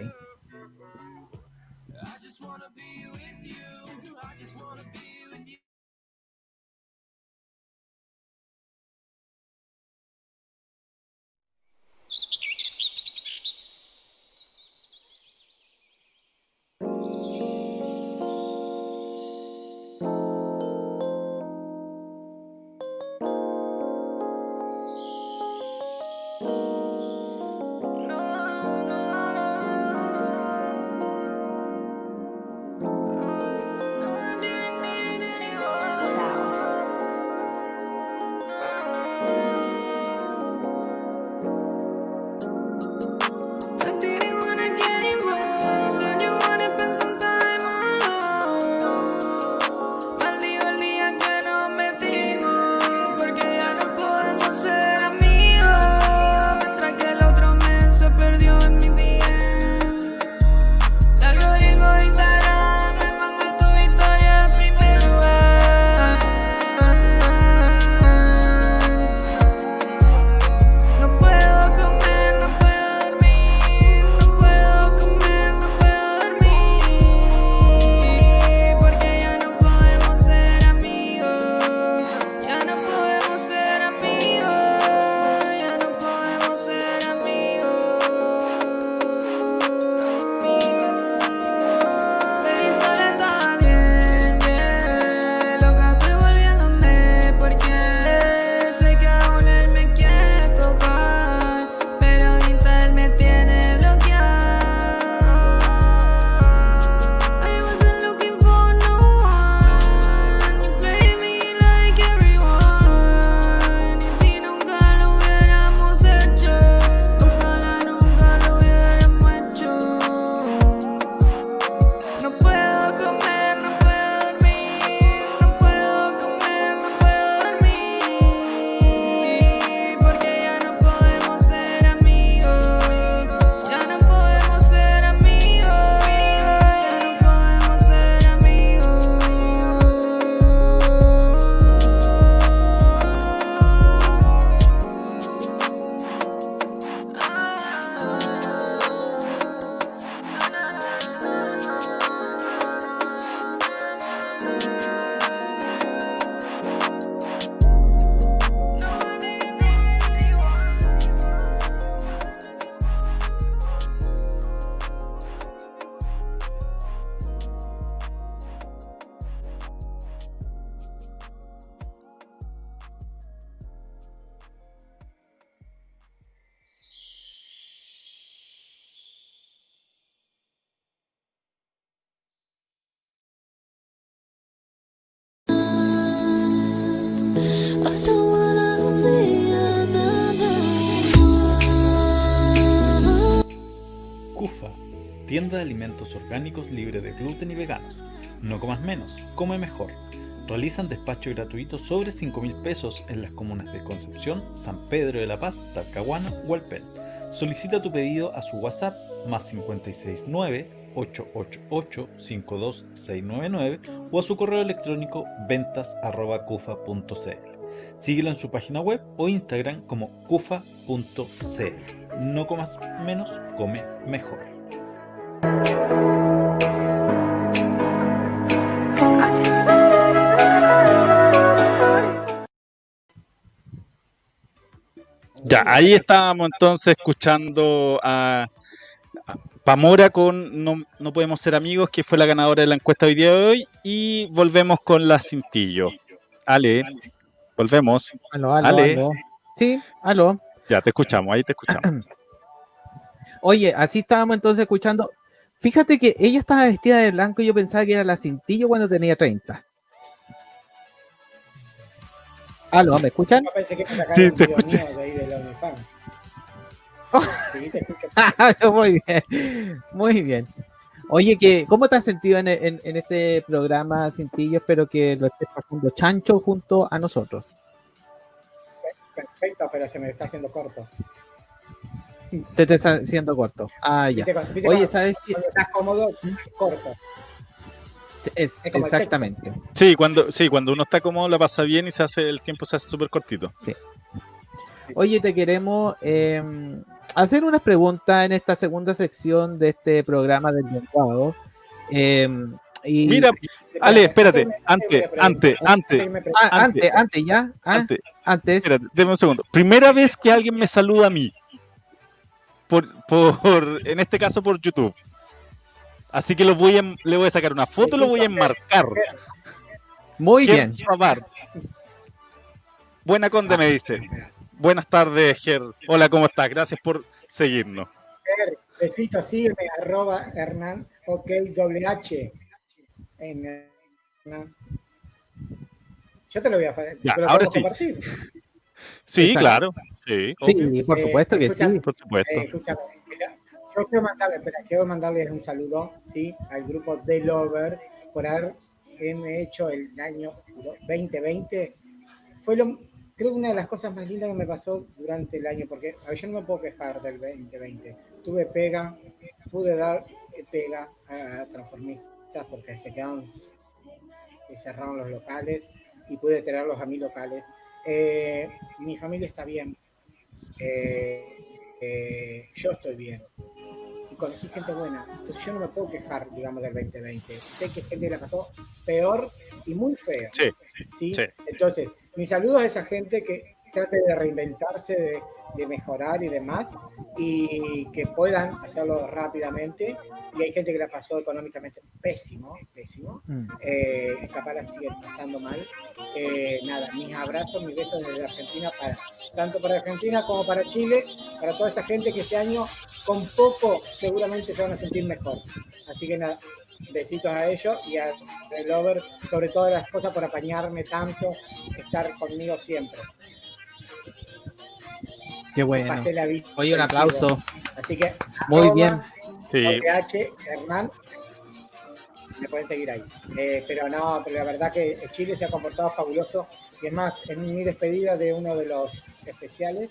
Alimentos orgánicos libre de gluten y veganos. No comas menos, come mejor. Realizan despacho gratuito sobre 5 mil pesos en las comunas de Concepción, San Pedro de la Paz, Talcahuano o Alpén. Solicita tu pedido a su WhatsApp más 569 888 52699 o a su correo electrónico ventas.cufa.cl. Síguelo en su página web o Instagram como kufa.cl. No comas menos, come mejor. Ya, ahí estábamos entonces escuchando a, Pamora con no, no, Podemos Ser Amigos, que fue la ganadora de la encuesta hoy día de hoy, y volvemos con la Cintillo. Ale, volvemos. Aló, aló, aló. Sí, aló. Ya, te escuchamos, ahí te escuchamos. Oye, así estábamos entonces escuchando. Fíjate que ella estaba vestida de blanco y yo pensaba que era la Cintillo cuando tenía 30. Aló, ¿me escuchan? sí, te escucho. <laughs> muy bien, muy bien. Oye, que, ¿cómo te has sentido en, este programa, Cintillo? Espero que lo estés pasando chancho junto a nosotros. Perfecto, pero se me está haciendo corto. Te está haciendo corto. Ah, ya. Oye, ¿sabes qué? Cuando estás cómodo, corto. Es, exactamente. Sí, cuando, sí, cuando uno está cómodo la pasa bien y se hace el tiempo se hace súper cortito. Sí. Oye, te queremos eh, hacer unas preguntas en esta segunda sección de este programa del mercado. Em, y, Mira, Ale, espérate, antes, antes, antes, ah, antes, antes, ya, ah, antes, antes. Espérate, déme un segundo. Primera vez que alguien me saluda a mí, por, por, en este caso por YouTube. Así que lo voy a, le voy a sacar una foto, lo voy a enmarcar. Muy bien. Buena conde me dice. Buenas tardes, Ger. Hola, ¿cómo estás? Gracias por seguirnos. Ger, besito, sígueme, arroba Hernán, ok, doble H. Yo te lo voy a hacer. Ya, ahora sí. Compartir. Sí, claro. Sí, sí por supuesto que sí, por supuesto. Eh, yo quiero mandarle, espera, quiero mandarles un saludo, sí, al grupo The Lover por haber hecho el año 2020. Fue lo, creo que una de las cosas más lindas que me pasó durante el año, porque a ver, yo no me puedo quejar del 2020. Tuve pega, pude dar pega a transformistas porque se quedaron, cerraron los locales y pude tenerlos a mí locales. Eh, mi familia está bien, eh, eh, yo estoy bien y conocí gente buena. Entonces yo no me puedo quejar, digamos, del 2020. Sé que gente la pasó peor y muy. Sí, ¿sí? sí. Entonces, mis saludos a esa gente que trate de reinventarse, de, mejorar y demás, y que puedan hacerlo rápidamente. Y hay gente que la pasó económicamente pésimo, pésimo. Mm. Eh, capaz la sigue pasando mal. Eh, nada, mis abrazos, mis besos desde Argentina, para, tanto para Argentina como para Chile, para toda esa gente que este año con poco seguramente se van a sentir mejor. Así que nada, besitos a ellos y a Lover, sobre todas las cosas, por apañarme tanto, estar conmigo siempre. Qué bueno. Oye, un aplauso. Así que, muy bien. Sí. Hernán, me pueden seguir ahí. Eh, pero no, pero la verdad que Chile se ha comportado fabuloso. Y es más, en mi despedida de uno de los especiales,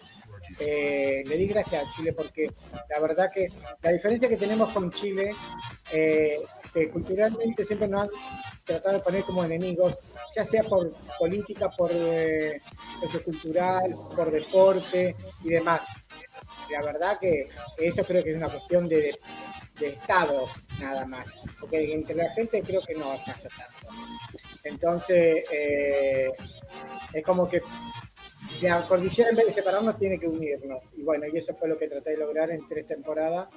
eh, le di gracias a Chile porque la verdad que la diferencia que tenemos con Chile eh, culturalmente siempre nos han tratado de poner como enemigos, ya sea por política, por eh, cultural, por deporte y demás. La verdad que eso creo que es una cuestión de, de estados nada más, porque entre la gente creo que no pasa tanto. Entonces, eh, es como que la cordillera en vez de separarnos tiene que unirnos. Y bueno, y eso fue lo que traté de lograr en tres temporadas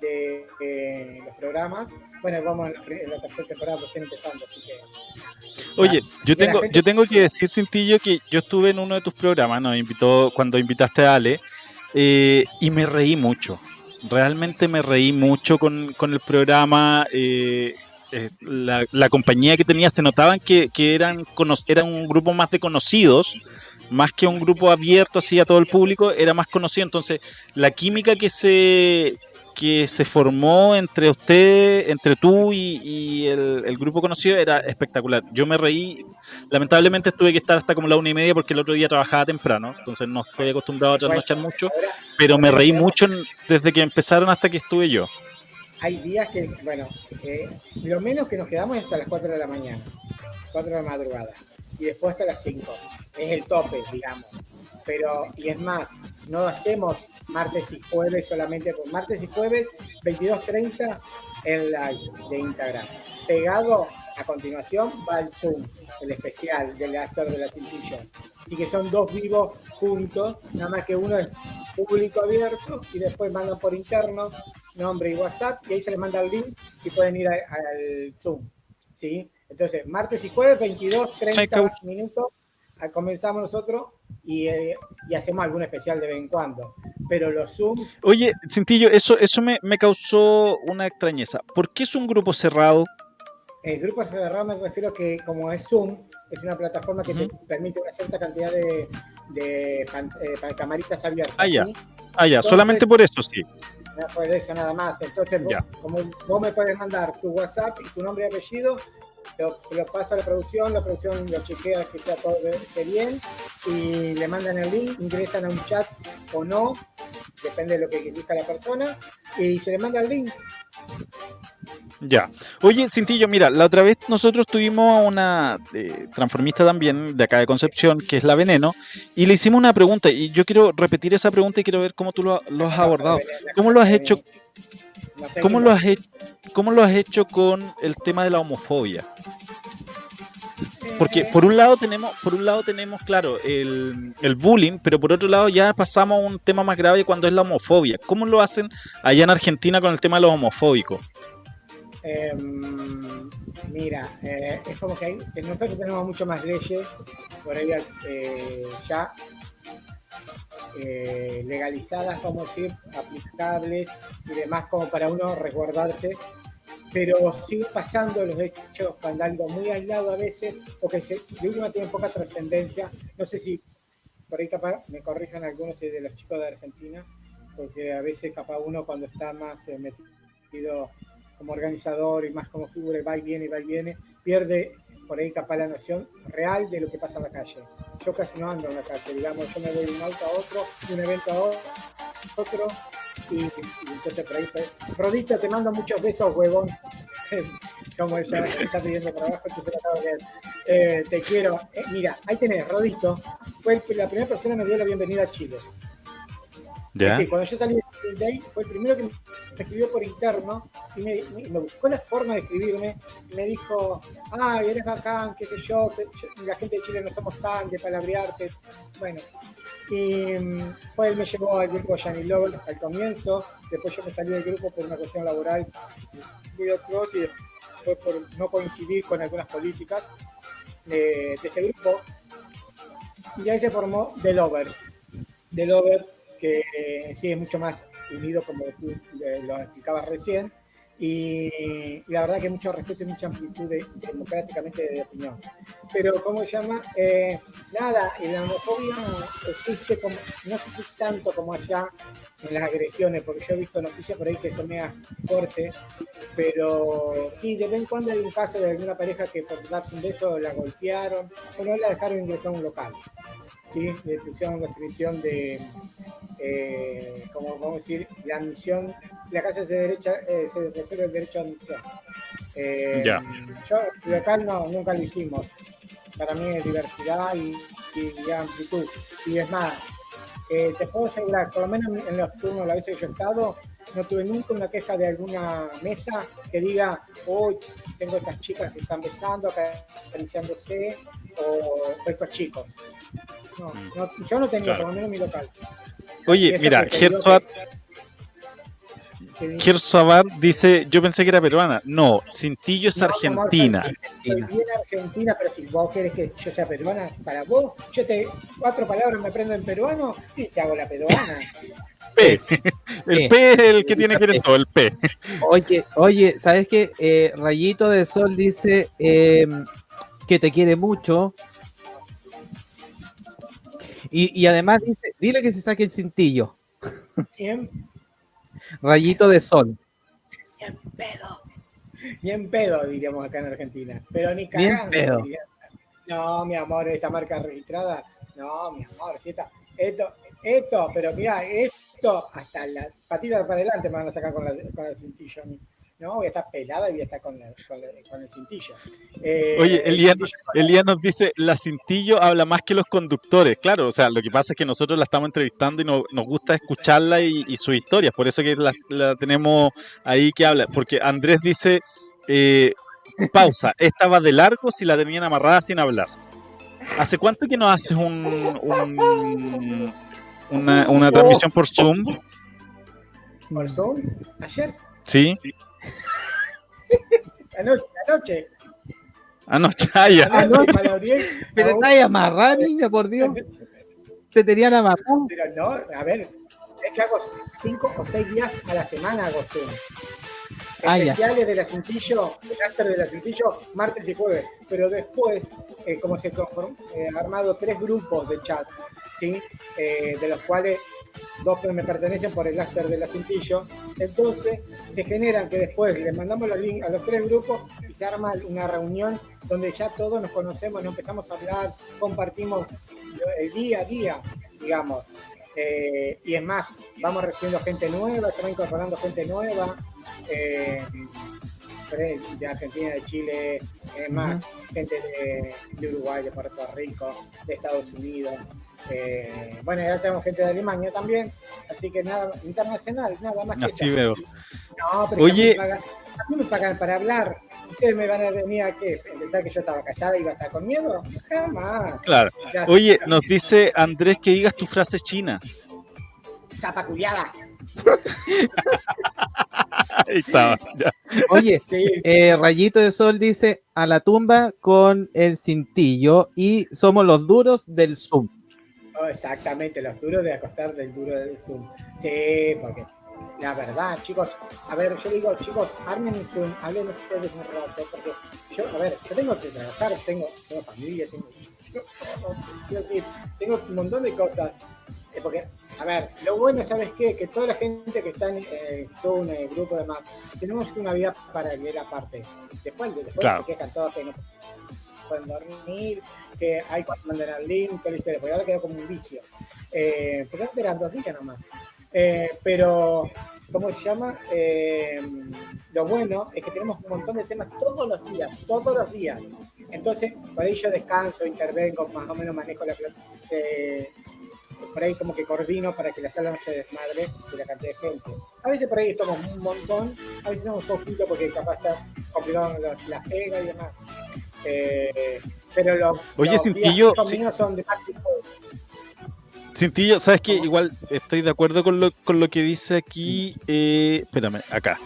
de los programas. Bueno, vamos en la, tercera temporada recién empezando, así que... Oye, yo tengo, yo tengo que decir, Cintillo, que yo estuve en uno de tus programas, nos invitó cuando invitaste a Ale, eh, y me reí mucho. Realmente me reí mucho con, con el programa. Eh, eh, la, la, compañía que tenías, se notaban que, que eran, eran un grupo más de conocidos, más que un grupo abierto así a todo el público, era más conocido. Entonces, la química que se, que se formó entre usted, entre tú y, el, grupo conocido era espectacular. Yo me reí, lamentablemente tuve que estar hasta como la una y media porque el otro día trabajaba temprano, entonces no estoy acostumbrado a trasnochar mucho, pero me reí mucho desde que empezaron hasta que estuve yo. hay días que, bueno, eh, lo menos que nos quedamos es hasta las 4 de la mañana, 4 de la madrugada, y después hasta las 5. Es el tope, digamos. Pero, y es más, no hacemos martes y jueves solamente, por martes y jueves, 22.30 el live de Instagram. Pegado a continuación va el Zoom, el especial del actor de la cintilla. Así que son dos vivos juntos, nada más que uno es público abierto y después mandan por interno nombre y WhatsApp y ahí se les manda el link y pueden ir al Zoom. ¿sí? Entonces, martes y jueves, 22, 30 minutos, comenzamos nosotros eh, y, hacemos algún especial de vez en cuando. Pero los Zoom... Oye, Cintillo, eso, eso me, me causó una extrañeza. ¿Por qué es un grupo cerrado? El grupo cerrado me refiero a que como es Zoom, es una plataforma que te permite una cierta cantidad de, de, eh, camaritas abiertas. Ah, ya. Ah, ya. solamente por eso sí. Por eso nada más. Entonces, como vos me puedes mandar tu WhatsApp y tu nombre y apellido, lo, lo pasa a la producción, la producción lo chequea que está todo bien y le mandan el link, ingresan a un chat o no, depende de lo que elija la persona, y se le manda el link ya. Oye, Cintillo, mira, la otra vez nosotros tuvimos a una eh, transformista también de acá de Concepción, que es la Veneno, y le hicimos una pregunta, y yo quiero repetir esa pregunta y quiero ver cómo tú lo, has abordado. ¿Cómo lo has hecho? ¿Cómo lo has, hecho, ¿Cómo lo has hecho con el tema de la homofobia? Porque por un lado tenemos, por un lado tenemos, claro, el, el, bullying, pero por otro lado ya pasamos a un tema más grave cuando es la homofobia. ¿Cómo lo hacen allá en Argentina con el tema de los homofóbicos? Em, mira, eh, es como que, hay, nosotros tenemos mucho más leyes por ahí eh, ya eh, legalizadas, como decir, aplicables y demás, como para uno resguardarse. Pero sigue pasando los hechos algo muy aislado a veces, o que se, de última tiene poca trascendencia. No sé si por ahí capaz me corrijan algunos de los chicos de Argentina, porque a veces capaz uno cuando está más metido como organizador y más como figura, va y viene, va y viene, pierde por ahí capaz la noción real de lo que pasa en la calle. Yo casi no ando en la calle, digamos, yo me voy de un auto a otro, de un evento a otro, y, entonces por ahí, pues, Rodito, te mando muchos besos, huevón. <laughs> como ella está pidiendo trabajo, eh, te quiero. Eh, mira, ahí tenés, Rodito, fue la primera persona que me dio la bienvenida a Chile. Sí, cuando yo salí de ahí, fue el primero que me escribió por interno y me, buscó la forma de escribirme me dijo, ah, eres bacán, qué sé yo, la gente de Chile no somos tan de palabrearte. Bueno, y mm, fue él me llevó al grupo Johnny Love al comienzo, después yo me salí del grupo por una cuestión laboral y después por no coincidir con algunas políticas de, ese grupo. Y ahí se formó The Lover. The Lover que sí es mucho más unido, como tú lo explicabas recién, y, la verdad que mucho respeto y mucha amplitud democráticamente de opinión. Pero, ¿cómo se llama? Eh, nada, la homofobia existe como, no existe tanto como allá en las agresiones, porque yo he visto noticias por ahí que son mega fuertes, pero sí, de vez en cuando hay un caso de alguna pareja que por darse un beso la golpearon o no la dejaron ingresar a un local. ¿Sí? Le pusieron restricción de, eh, como vamos a decir, la admisión, la casa se, derecha, eh, se refiere al derecho a admisión. Eh, Yo, local no, nunca lo hicimos. Para mí es diversidad y, amplitud. Y es más, eh, te puedo asegurar, por lo menos en los turnos, la vez que yo he estado, no tuve nunca una queja de alguna mesa que diga, hoy tengo estas chicas que están besando, acariciándose, o estos chicos. No, mm. yo no tenía, por lo menos en mi local. Oye, mira, Gersabar dice, yo pensé que era peruana. No, Cintillo es argentina. Soy bien argentina, pero si vos querés que yo sea peruana, para vos, yo te cuatro palabras me aprendo en peruano y te hago la peruana. <laughs> P. El P es el que tiene que ver todo, el P. Oye, oye, ¿sabes qué? Eh, Rayito de Sol dice eh, que te quiere mucho, y, además dice, dile que se saque el cintillo. ¿Quién? Rayito de sol. Bien pedo. Bien pedo, diríamos acá en Argentina. Pero ni cagando. Bien pedo. No, mi amor, esta marca registrada. No, mi amor, si esta, esto, esto, pero mira, esto hasta la patita para adelante me van a sacar con, la, con el cintillo a mí. No, voy a estar pelada y voy a estar con, el cintillo. Eh, Oye, Elías, nos dice, la cintillo habla más que los conductores. Claro, o sea, lo que pasa es que nosotros la estamos entrevistando y nos gusta escucharla y, su historia, por eso que la, tenemos ahí que habla, porque Andrés dice, eh, pausa, estaba de largo si la tenían amarrada sin hablar. ¿Hace cuánto que no haces un, una, transmisión por Zoom? ¿Por Zoom? ¿Ayer? Sí. <laughs> anoche, anoche. Anoche, ah, ya. Anoche. <laughs> Pero está ahí amarrada, niña, por Dios. <laughs> Te tenían amarrado. Pero no, a ver, es que hago cinco o seis días a la semana hago Zoom. Ah, especiales de la cintillo, el after de la cintillo, martes y jueves. Pero después, eh, como se conformó, eh, armado tres grupos de chat, ¿sí? Eh, de los cuales dos me pertenecen por el after de la cintillo. Entonces, se generan que después le mandamos los links a los tres grupos y se arma una reunión donde ya todos nos conocemos, nos empezamos a hablar, compartimos el día a día, digamos. y es más, vamos recibiendo gente nueva, se va incorporando gente nueva, eh, de Argentina, de Chile, eh, más gente de, Uruguay, de Puerto Rico, de Estados Unidos. Eh, bueno, ya tenemos gente de Alemania también, así que nada, internacional, nada más. Así veo. No, pero Oye, a mí me pagan para hablar. ¿Ustedes me van a venir a qué? ¿Pensar que yo estaba callada y iba a estar con miedo? Jamás. Claro. Oye, nos dice Andrés que digas tu frase china. Zapaculiada. <laughs> Oye, eh, Rayito de Sol dice a la tumba con el cintillo y somos los duros del Zoom. Oh, exactamente, los duros de acostar del duro del Zoom. Sí, porque la verdad, chicos, a ver, yo digo, chicos, armen un hablen ustedes un rato, porque yo, a ver, yo tengo que trabajar, tengo, tengo familia, tengo, tengo un montón de cosas, eh, porque a ver, lo bueno, ¿sabes qué? Que toda la gente que está en eh, Zoom, el grupo de Mac, tenemos una vida paralela aparte. Después, después se quejan todos que no pueden dormir, que hay cuando mandan al link, toda la historia, porque ahora quedó como un vicio. Eh, porque antes eran dos días nomás. Eh, pero, ¿cómo se llama? Eh, lo bueno es que tenemos un montón de temas todos los días, todos los días. Entonces, por ahí yo descanso, intervengo, más o menos manejo la, eh, por ahí como que coordino para que la sala no se desmadre de la cantidad de gente. A veces por ahí somos un montón, a veces somos poquito porque capaz está complicado las la pega y demás. Eh, pero los, Oye, los Cintillo, son de Cintillo, ¿sabes qué? Igual estoy de acuerdo con lo, con lo que dice aquí. Eh, espérame, acá.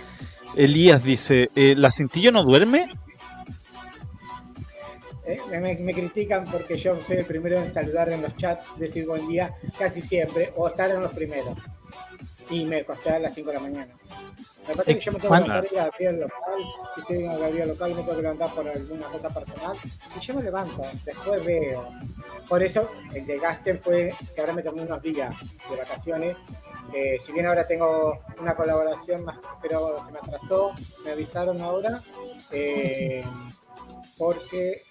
Elías dice, eh, ¿la Cintillo no duerme? Eh, me, critican porque yo soy el primero en saludar en los chats, decir buen día casi siempre, o estar en los primeros. Y me costé a las 5 de la mañana. Me pasa que yo me tengo que levantar y abrir el local, si estoy en la local me tengo que levantar por alguna cosa personal, y yo me levanto, después veo. Por eso el desgaste fue que ahora me tomé unos días de vacaciones. Eh, si bien ahora tengo una colaboración más, pero se me atrasó, me avisaron ahora. Eh, porque.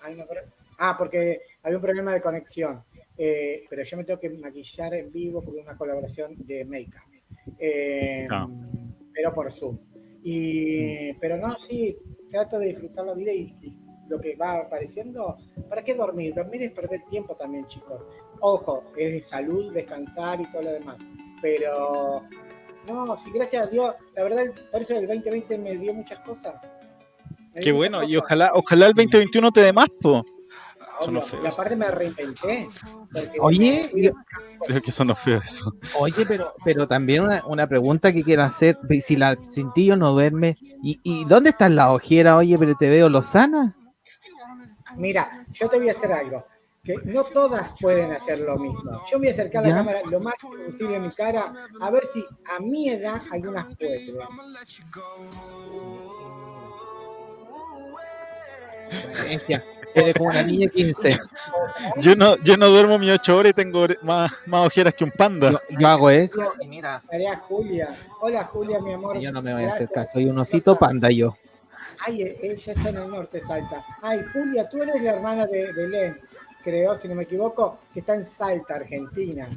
ah, porque había un problema de conexión. Eh, pero yo me tengo que maquillar en vivo porque una colaboración de Makeup. Eh, ah. Pero por Zoom. Y, pero no, sí, trato de disfrutar la vida y, lo que va apareciendo. ¿Para qué dormir? Dormir es perder tiempo también, chicos. Ojo, es de salud, descansar y todo lo demás. Pero no, sí, gracias a Dios, la verdad, por eso el 2020 me dio muchas cosas. Qué bueno, y ojalá, ojalá el 2021 te dé más, po. Y aparte me reinventé. Oye, creo que son los feos eso. Oye, pero, pero también una, pregunta que quiero hacer, si la cintillo no duerme, ¿y, ¿y dónde está la ojera? Oye, pero te veo lozana. Mira, yo te voy a hacer algo, que no todas pueden hacer lo mismo. Yo voy a acercar la cámara lo más posible a mi cara, a ver si a mi edad algunas pueden. Eres como una niña 15. Yo no, yo no duermo mis 8 horas y tengo más, más ojeras que un panda. Yo, hago eso y mira. María Julia. Hola Julia, mi amor. Yo no me voy a hacer caso. Soy un osito panda yo. Ay, ella está en el norte, Salta. Ay, Julia, tú eres la hermana de Belén, creo, si no me equivoco, que está en Salta, Argentina.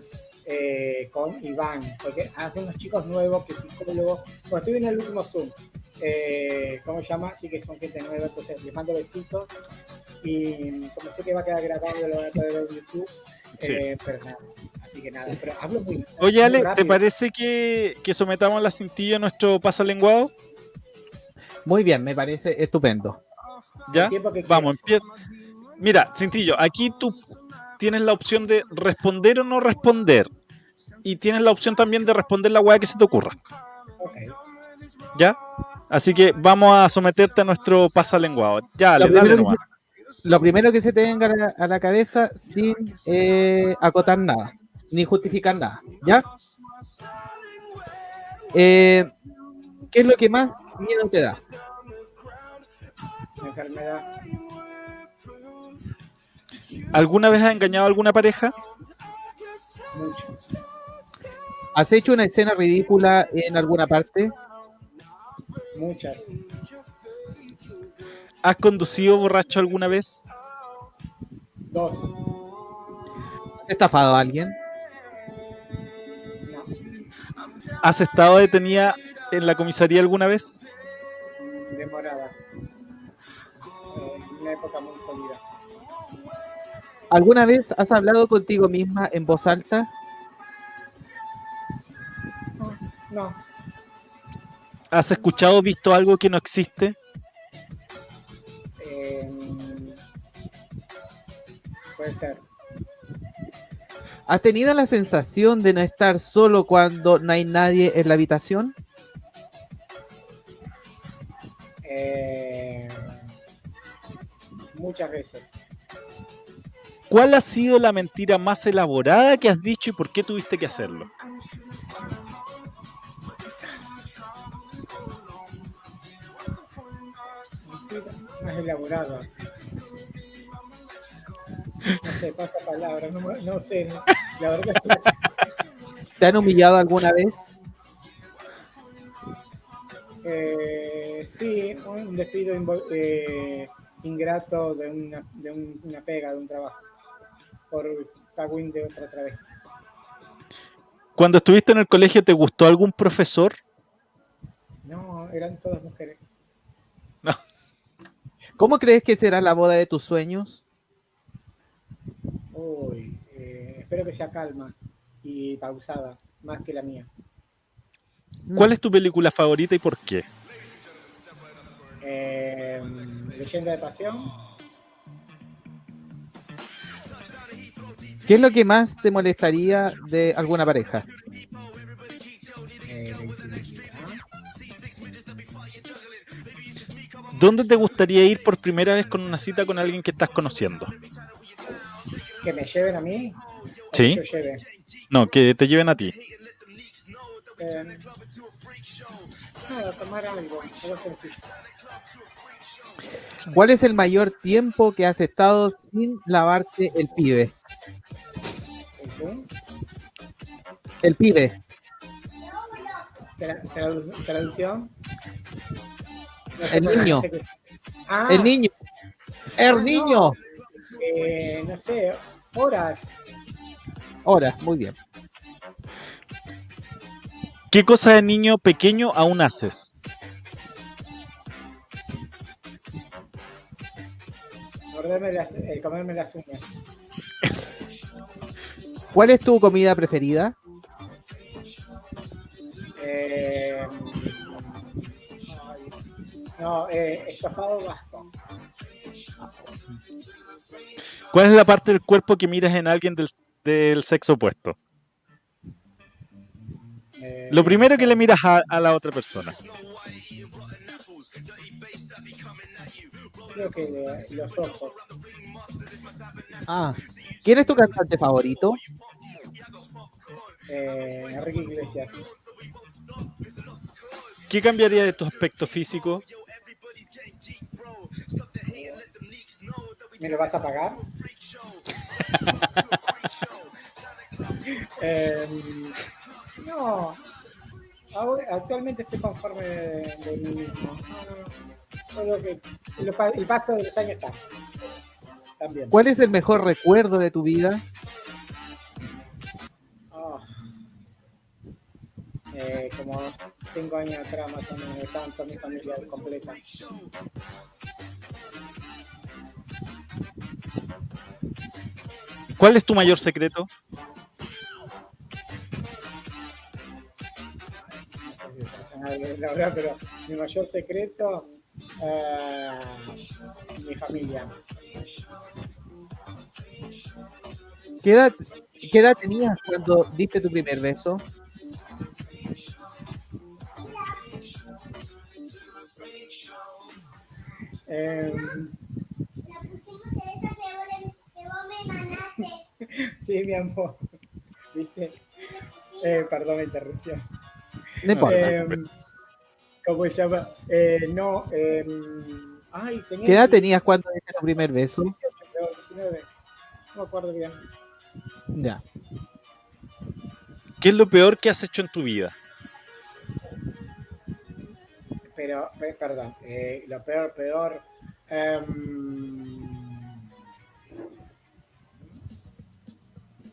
Eh, con Iván, porque hace unos chicos nuevos que psicólogos, cuando estoy en el último Zoom, eh, ¿cómo se llama? Sí que son gente nueva, entonces les mando besitos. Y como sé que va a quedar grabado, lo voy a poder en YouTube. Eh, pero nada, así que nada, pero hablo muy Oye, Ale, ¿te parece que, que sometamos la cintilla a nuestro pasalenguado? Muy bien, me parece estupendo. ¿Ya? Vamos, empieza. Mira, Cintillo, aquí tú tienes la opción de responder o no responder. Y tienes la opción también de responder la weá que se te ocurra. ¿Ya? Así que vamos a someterte a nuestro pasalenguado. Ya, lo, primero que se, lo primero que se te venga a la, cabeza sin eh, acotar nada, ni justificar nada. ¿Ya? Eh, ¿Qué es lo que más miedo te da? Enfermedad. ¿Alguna vez has engañado a alguna pareja? Mucho. ¿Has hecho una escena ridícula en alguna parte? Muchas. ¿Has conducido borracho alguna vez? Dos. ¿Has estafado a alguien? No. ¿Has estado detenida en la comisaría alguna vez? Demorada. En una época muy. ¿Alguna vez has hablado contigo misma en voz alta? No. ¿Has escuchado o visto algo que no existe? Eh, puede ser. ¿Has tenido la sensación de no estar solo cuando no hay nadie en la habitación? Eh, muchas veces. ¿Cuál ha sido la mentira más elaborada que has dicho y por qué tuviste que hacerlo? más elaborado. No sé, pasa palabra, no, no sé, la verdad ¿Te han humillado alguna vez? Eh, sí, un despido eh, ingrato de una, de una pega, de un trabajo, por cagüín de otra vez. Cuando estuviste en el colegio, ¿te gustó algún profesor? No, eran todas mujeres. <laughs> ¿Cómo crees que será la boda de tus sueños? Uy, eh, espero que sea calma y pausada, más que la mía. ¿Cuál es tu película favorita y por qué? Eh, Leyenda de Pasión. ¿Qué es lo que más te molestaría de alguna pareja? Eh, ¿Dónde te gustaría ir por primera vez con una cita con alguien que estás conociendo? ¿Que me lleven a mí? Sí. No, que te lleven a ti. Eh, no, tomar algo, ¿Cuál es el mayor tiempo que has estado sin lavarte el pibe? ¿El pibe. Traducción. El niño. Ah. el niño. El niño. Eh, no sé, horas. Horas, muy bien. ¿Qué cosa de niño pequeño aún haces? Eh, comerme las uñas. ¿Cuál es tu comida preferida? Eh, no, eh, estofado vasco. ¿Cuál es la parte del cuerpo que miras en alguien del, sexo opuesto? Eh, Lo primero que le miras a, la otra persona. Creo que los ojos. Ah, ¿quién es tu cantante favorito? Eh, Enrique Iglesias. ¿Qué cambiaría de tu aspecto físico? ¿Me lo vas a pagar? <laughs> Em, no, ahora, actualmente estoy conforme de, mí mismo. el paso de los años está. También. ¿Cuál es el mejor recuerdo de tu vida? Eh, como cinco años atrás más o menos, estaban toda mi familia completa. ¿Cuál es tu mayor secreto? La verdad, pero mi mayor secreto, eh, mi familia. ¿Qué edad, ¿Qué edad tenías cuando diste tu primer beso? Eh, <laughs> sí, mi amor. ¿Viste? Eh, perdón la interrupción. No importa. Eh, ¿Cómo se llama? Eh, no. Eh, ay, tenía ¿Qué edad tenías cuando diste tu primer beso? 18, creo, 19. No me acuerdo bien. Ya. ¿Qué es lo peor que has hecho en tu vida? Pero, pe- perdón, eh, lo peor, peor. em,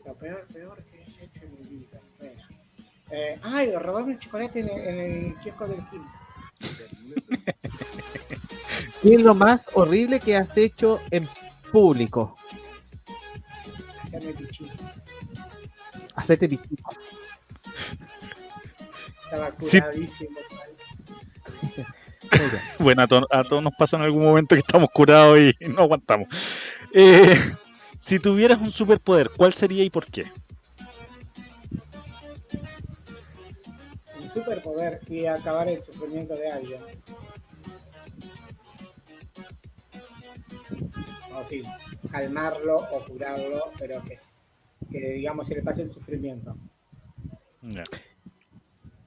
lo peor, peor que he hecho en mi vida. Espera. Eh, ay, robarme el chocolate en el, en el kiosco del Gil. <laughs> ¿Qué es lo más horrible que has hecho en público? Hacerme pichín. Hacerte pipí. Estaba curadísimo. <laughs> Bueno, a, to- a todos nos pasa en algún momento que estamos curados y <laughs> no aguantamos. Eh, si tuvieras un superpoder, ¿cuál sería y por qué? Un superpoder y acabar el sufrimiento de alguien. O sí, calmarlo o curarlo, pero que, que digamos se le pase el sufrimiento.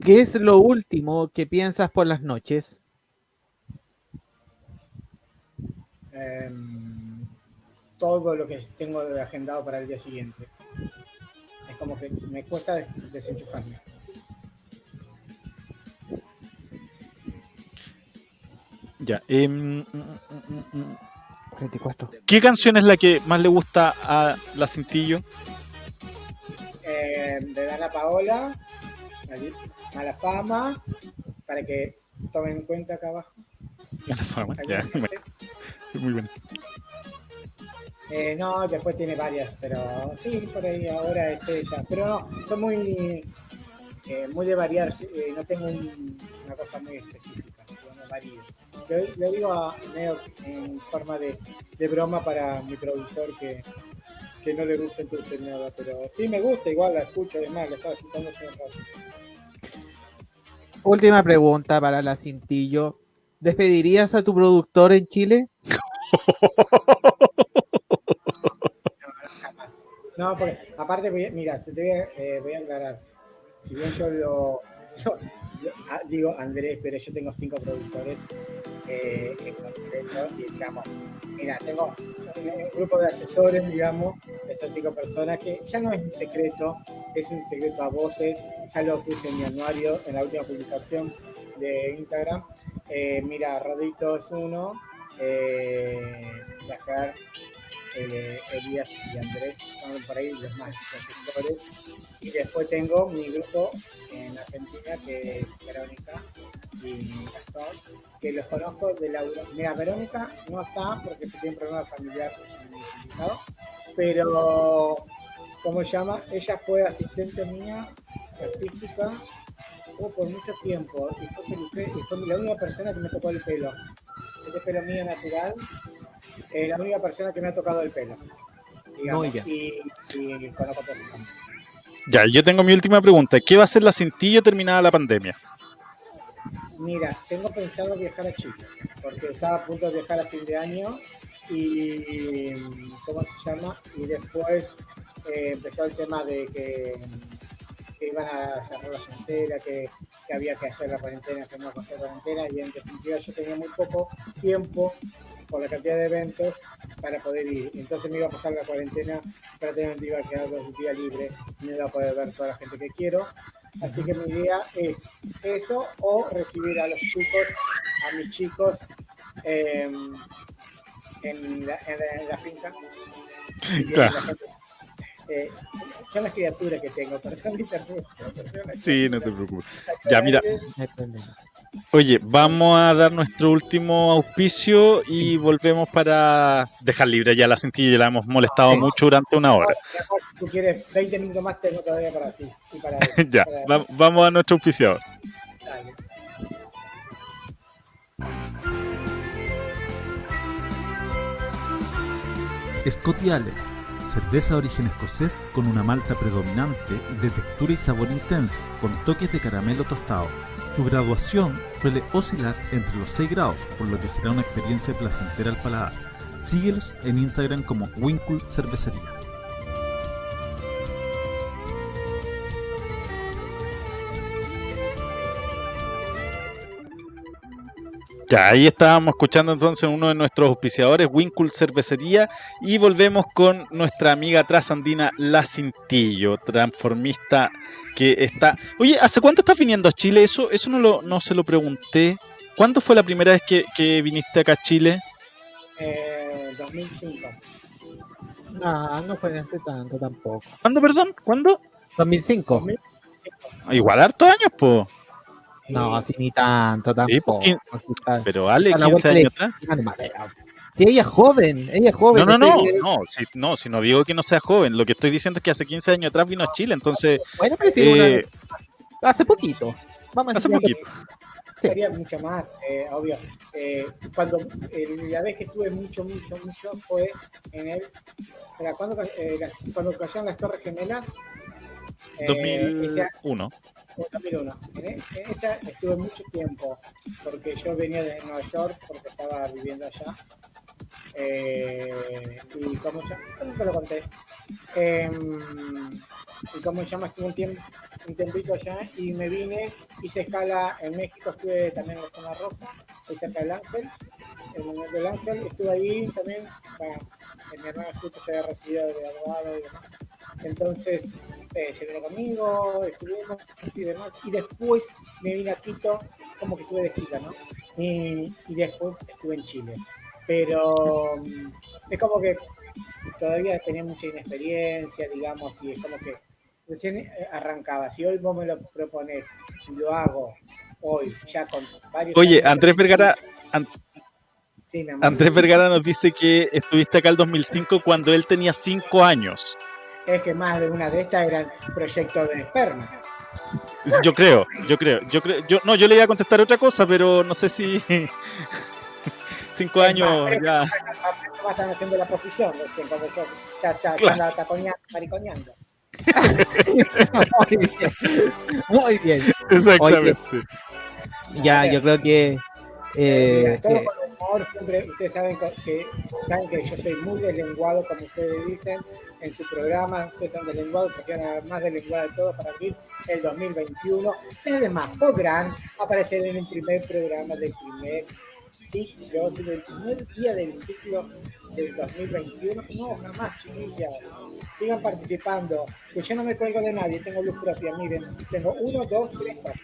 ¿Qué es lo último que piensas por las noches? Em, todo lo que tengo de agendado para el día siguiente. Es como que me cuesta des- desenchufarme. Ya. em, mm, mm, mm, mm. 24. ¿Qué canción es la que más le gusta a la Cintillo? Em, de Dana Paola, Mala Fama, para que tomen en cuenta acá abajo. La fama, ya, bueno, muy bien. Eh, no, después tiene varias, pero sí, por ahí ahora es ella. Pero no, soy muy, eh, muy de variar, eh, no tengo un- una cosa muy específica, yo no varío. Le, le digo a, en forma de, de broma para mi productor que, que no le gusta entonces nada, pero sí me gusta, igual la escucho, además, la estaba escuchando hace un rato. Última pregunta para la Cintillo. ¿Despedirías a tu productor en Chile? No, porque aparte, mira, te voy a, eh, voy a aclarar. Si bien yo lo. yo, ah, digo Andrés, pero yo tengo cinco productores eh, en concreto y digamos, mira, tengo un grupo de asesores, digamos, de esas cinco personas que ya no es un secreto, es un secreto a voces, ya lo puse en mi anuario, en la última publicación de Instagram. Eh, mira, Rodito es uno, eh, eh, Elías y Andrés, son por ahí los más constructores. Y después tengo mi grupo en Argentina, que es Verónica y Gastón, que los conozco de la Mira, Verónica no está porque tiene un problema familiar pero, ¿cómo se llama? Ella fue asistente mía artística oh, por mucho tiempo y fue, peluque- y fue la única persona que me tocó el pelo. Este pelo mío natural, eh, la única persona que me ha tocado el pelo. digamos, Muy bien. Y, y conozco perfectamente. Ya, yo tengo mi última pregunta. ¿Qué va a hacer la Cintillo terminada la pandemia? Mira, tengo pensado viajar a Chile, porque estaba a punto de viajar a fin de año y, ¿cómo se llama? Y después eh, empezó el tema de que, iban a cerrar la frontera, que, había que hacer la cuarentena, que no hacer cuarentena, y en definitiva yo tenía muy poco tiempo por la cantidad de eventos para poder ir. Entonces me iba a pasar la cuarentena, prácticamente iba a quedar dos días libres, no iba a poder ver toda la gente que quiero. Así que mi idea es eso o recibir a los chicos, a mis chicos eh, en, la, en la- en la finca. <laughs> Claro. Eh, son las criaturas que tengo, pero son Sí, no te preocupes. Ya, mira. Oye, vamos a dar nuestro último auspicio y volvemos para dejar libre ya la cintilla, ya la hemos molestado mucho durante una hora. Si tú quieres 20 minutos más, tengo todavía para ti. <laughs> ya, vamos a nuestro auspiciador. Scotty Allen, cerveza de origen escocés con una malta predominante de textura y sabor intensa, con toques de caramelo tostado su graduación suele oscilar entre los 6 grados, por lo que será una experiencia placentera al paladar. Síguelos en Instagram como Winkle Cervecería. Ya, ahí estábamos escuchando entonces uno de nuestros auspiciadores, Winkle Cervecería, y volvemos con nuestra amiga trasandina La Cintillo, transformista que está... Oye, ¿hace cuánto estás viniendo a Chile? Eso eso no, lo, no se lo pregunté. ¿Cuándo fue la primera vez que, viniste acá a Chile? Eh, 2005. No, no fue hace tanto tampoco. ¿Cuándo, perdón? ¿Cuándo? 2005. 2005. Igual hartos años, pues. No, así ni tanto, tampoco. pero Ale, 15 años atrás. Si ella es joven, ella es joven. No, no, no, no, si, no, si no digo que no sea joven, lo que estoy diciendo es que hace 15 años atrás vino a Chile, entonces... Bueno, pero sí, eh, hace poquito. Vamos hace poquito. Sería mucho más, eh, obvio. Eh, cuando la vez que estuve mucho, mucho, mucho fue en el... cuando, eh, cuando cayeron las Torres Gemelas, 2001. 2001. En, esa estuve mucho tiempo, porque yo venía de Nueva York, porque estaba viviendo allá. Eh, y como ya, nunca lo conté. Eh, y como se llama, estuve un, tiempo, un tiempito allá y me vine, hice escala en México, estuve también en la zona rosa, hice acá el Ángel, en el del Ángel, estuve ahí también, bueno, mi hermano justo se había recibido de abogado y demás. Entonces, eh, se conmigo, estuvimos y demás, y después me vine a Quito, como que estuve de gira, ¿no? Y, y después estuve en Chile. Pero mm, es como que todavía tenía mucha inexperiencia, digamos, y es como que recién eh, arrancaba. Si hoy vos me lo propones y lo hago hoy, ya con varios. Oye, Andrés Vergara. Andrés Vergara nos dice que estuviste acá el 2005 cuando él tenía 5 años es que más de una de estas eran proyectos de esperma. Yo creo, yo creo, yo creo, yo no, yo le iba a contestar otra cosa, pero no sé si <laughs> cinco años ya. Están haciendo la posición, está, está, está, está mariconeando. <laughs> Muy bien. Muy bien. Exactamente. ya, yo creo que eh, todo con humor, siempre ustedes saben que, saben que yo soy muy deslenguado, como ustedes dicen en su programa. Ustedes son deslenguados, porque van más deslenguado de todo para abrir el 2021. Y además podrán aparecer en el primer programa del primer ciclo, del primer día del ciclo del 2021. No, jamás, chiquillas. Sigan participando. Que yo no me cuelgo de nadie, tengo luz propia. Miren, tengo uno, dos, tres, cuatro.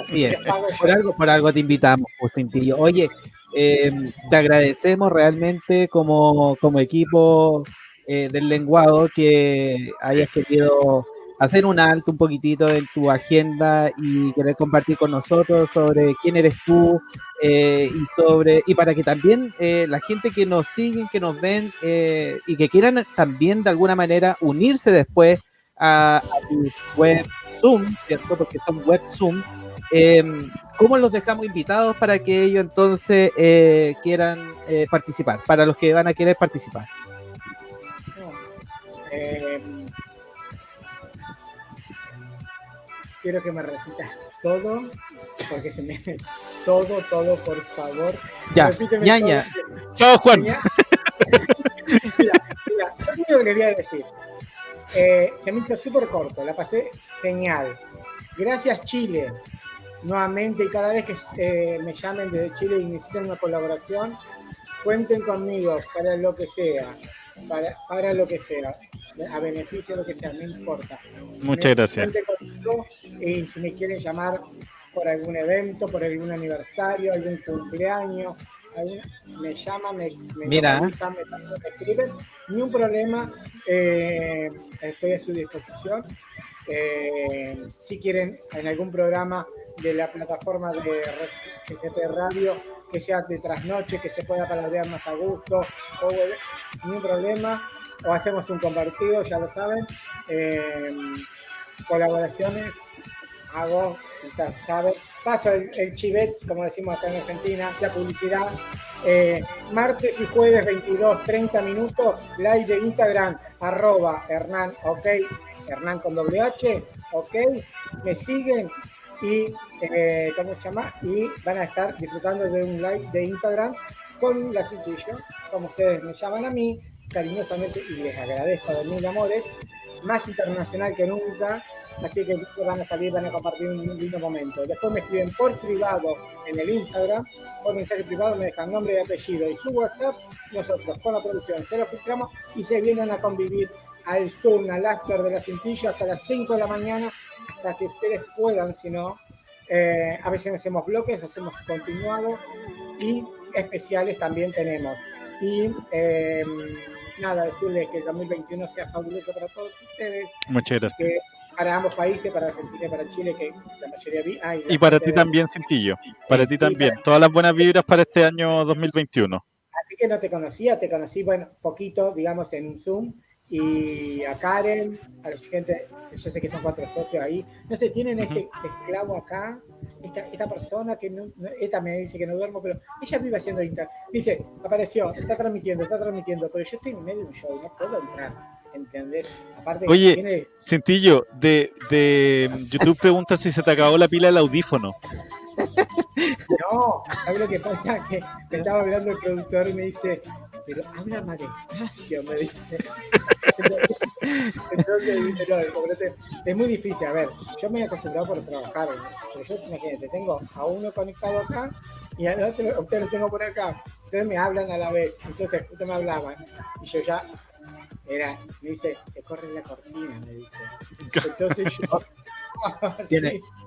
Así es. Por algo, por algo te invitamos, Cintillo. Oye, eh, te agradecemos realmente como, como equipo eh, del lenguado que hayas querido hacer un alto un poquitito en tu agenda y querer compartir con nosotros sobre quién eres tú eh, y sobre y para que también la gente que nos siguen, que nos ven y que quieran también de alguna manera unirse después a, a web Zoom, ¿cierto? Porque son web Zoom. Em, ¿Cómo los dejamos invitados para que ellos entonces eh, quieran eh, participar? Para los que van a querer participar. Em, quiero que me repitas todo, porque se me. <laughs> Todo, todo, por favor. Ya, ñaña. <laughs> Chao, Juan. mira, mira, lo que le voy a decir. Eh, se me hizo súper corto, la pasé genial. Gracias Chile, nuevamente y cada vez que eh, me llamen desde Chile y necesiten una colaboración, cuenten conmigo para lo que sea, para, para lo que sea, a beneficio de lo que sea, no importa. Muchas gracias. y si me quieren llamar por algún evento, por algún aniversario, algún cumpleaños, me llama, me, me, Mira. me, escriben, ni un problema, eh, estoy a su disposición. Eh, si quieren en algún programa de la plataforma de CCP Radio, que sea de trasnoche, que se pueda palabrear más a gusto, o, ni un problema, o hacemos un compartido, ya lo saben. Eh, colaboraciones hago, ¿sabes? Paso el, chivet, como decimos acá en Argentina, la publicidad. Eh, martes y jueves 22, 30 minutos, live de Instagram, arroba Hernán, ok, Hernán con doble H, ok, me siguen y, eh, ¿cómo se llama? Y van a estar disfrutando de un live de Instagram con la Constitution, como ustedes me llaman a mí, cariñosamente, y les agradezco de mil amores, más internacional que nunca, Así que van a salir, van a compartir un lindo momento. Después me escriben por privado en el Instagram, por mensaje privado me dejan nombre y apellido y su WhatsApp. Nosotros con la producción se lo filtramos y se vienen a convivir al Zoom, al after de la cintillo hasta las 5 de la mañana para que ustedes puedan, si no, eh, a veces hacemos bloques, hacemos continuado y especiales también tenemos. Y eh, nada, decirles que el 2021 sea fabuloso para todos ustedes. Muchas gracias para ambos países, para Argentina y para Chile, que la mayoría vi. y para ti también, Cintillo. Para ti también. Todas las buenas vibras para este año 2021. A ti que no te conocía, te conocí, bueno, poquito, digamos, en un Zoom. Y a Karen, a la gente, yo sé que son cuatro socios ahí. No sé, tienen este esclavo acá, esta, esta persona que no, esta me dice que no duermo, pero ella vive haciendo Insta. Dice, apareció, está transmitiendo, está transmitiendo, pero yo estoy en medio de un show, no puedo entrar entender. Aparte Oye, Cintillo, de, de YouTube pregunta si se te acabó la pila del audífono. No, ¿sabes lo que pasa? Que me estaba hablando el productor y me dice, pero habla más despacio, me dice. Entonces, <laughs> es muy difícil. A ver, yo me he acostumbrado por trabajar, pero yo, imagínate, tengo a uno conectado acá y al otro, usted lo tengo por acá. Entonces me hablan a la vez. Entonces, usted me hablaban y yo ya era, me dice, se corre la cortina, me dice. Entonces yo. <laughs> <laughs>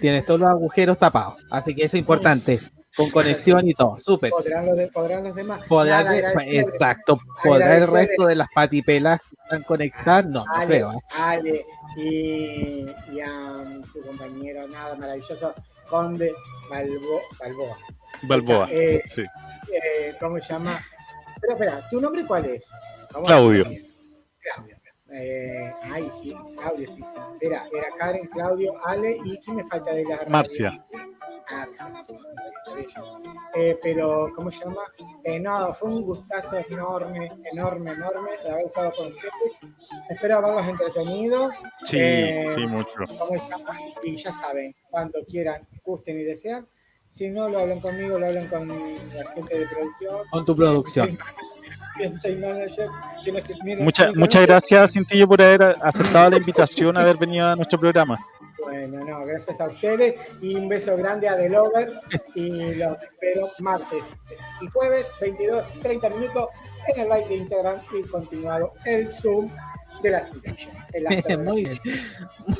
Tienes todos los agujeros tapados, así que eso es importante. Con conexión y todo, súper. ¿Podrán, los, ¿Podrán los demás? ¿Podrán exacto. ¿Podrá el resto de las patipelas que están conectadas? No, no creo. ¿eh? Ale y, y a su compañero, nada, maravilloso, Conde Balbo, Balboa. Balboa, eh, sí. Eh, ¿Cómo se llama? Pero espera, ¿tu nombre cuál es? Claudio. Claudio. Eh, ay, sí, Claudio, sí. Era, era Karen, Claudio, Ale y ¿quién me falta de la Marcia. Eh, pero, ¿cómo se llama? Eh, no, fue un gustazo enorme, enorme, enorme de haber estado con ustedes. Espero haberlos entretenido. Sí, eh, sí, mucho. Y ya saben, cuando quieran, gusten y desean. Si no, lo hablan conmigo, lo hablan con la gente de producción. Con tu producción. <laughs> Muchas, muchas gracias, Cintillo, por haber aceptado la invitación, haber venido a nuestro programa. Bueno, no, gracias a ustedes y un beso grande a The Lover y los espero martes y jueves, 22, 30 minutos en el live de Instagram y continuado el Zoom de la situación. <laughs> muy bien,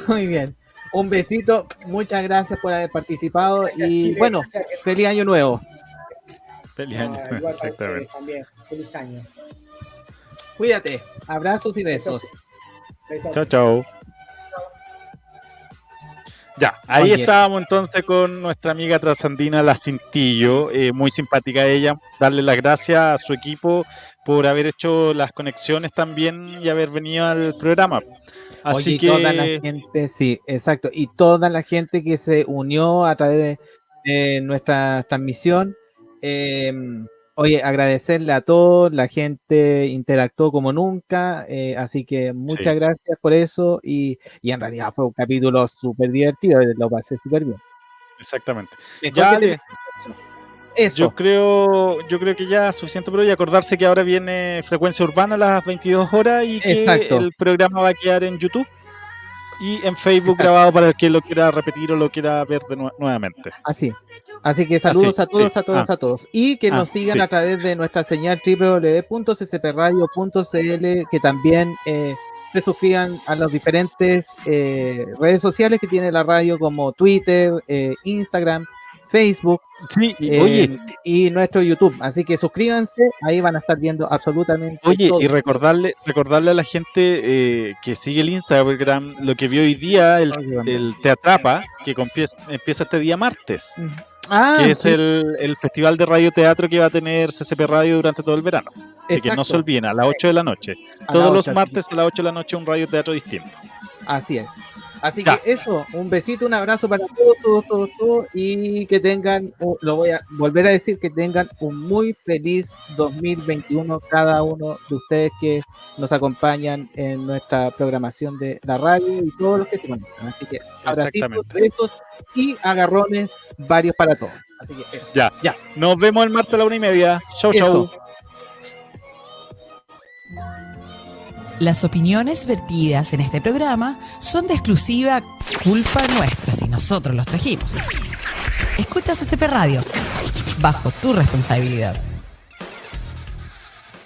muy bien. Un besito, muchas gracias por haber participado y bueno, feliz año nuevo. Feliz año. también. Feliz año. Cuídate. Abrazos y besos. Chao, chao. Ya, ahí estábamos entonces con nuestra amiga trasandina La Cintillo, eh, muy simpática ella. Darle las gracias a su equipo por haber hecho las conexiones también y haber venido al programa. Así que toda la gente, sí, exacto, y toda la gente que se unió a través de nuestra transmisión eh, oye, agradecerle a todos, la gente interactuó como nunca, eh, así que muchas gracias por eso y, en realidad fue un capítulo súper divertido, lo pasé súper bien. Exactamente. Ya, eso. Yo creo, yo creo que ya suficiente, pero y acordarse que ahora viene frecuencia urbana a las 22 horas y que el programa va a quedar en YouTube y en Facebook grabado para el que lo quiera repetir o lo quiera ver de nuevamente. Así. Así que saludos a todos, a todos, ah. a todos. Y que nos ah, sigan a través de nuestra señal www.ccpradio.cl, que también eh, se suscriban a las diferentes eh, redes sociales que tiene la radio, como Twitter, eh, Instagram, Facebook sí, oye. y nuestro YouTube. Así que suscríbanse, ahí van a estar viendo absolutamente Oye, y recordarle, recordarle a la gente eh, que sigue el Instagram lo que vio hoy día, el, el Teatrapa, que empieza, este día martes. Ah, que es el, festival de radio teatro que va a tener CCP Radio durante todo el verano. Así que no se olviden, a las 8 de la noche. Todos los martes a las 8 de la noche un radio teatro distinto. Así es. Así que eso, un besito, un abrazo para todos, todos, todos, todos y que tengan, lo voy a volver a decir, que tengan un muy feliz 2021 cada uno de ustedes que nos acompañan en nuestra programación de la radio y todos los que se conectan. Así que abracitos, besos y agarrones varios para todos. Así que eso. Ya, ya. Nos vemos el martes a la una y media. Chau, chau. Las opiniones vertidas en este programa son de exclusiva culpa nuestra si nosotros los trajimos. Escuchas SCP Radio, bajo tu responsabilidad.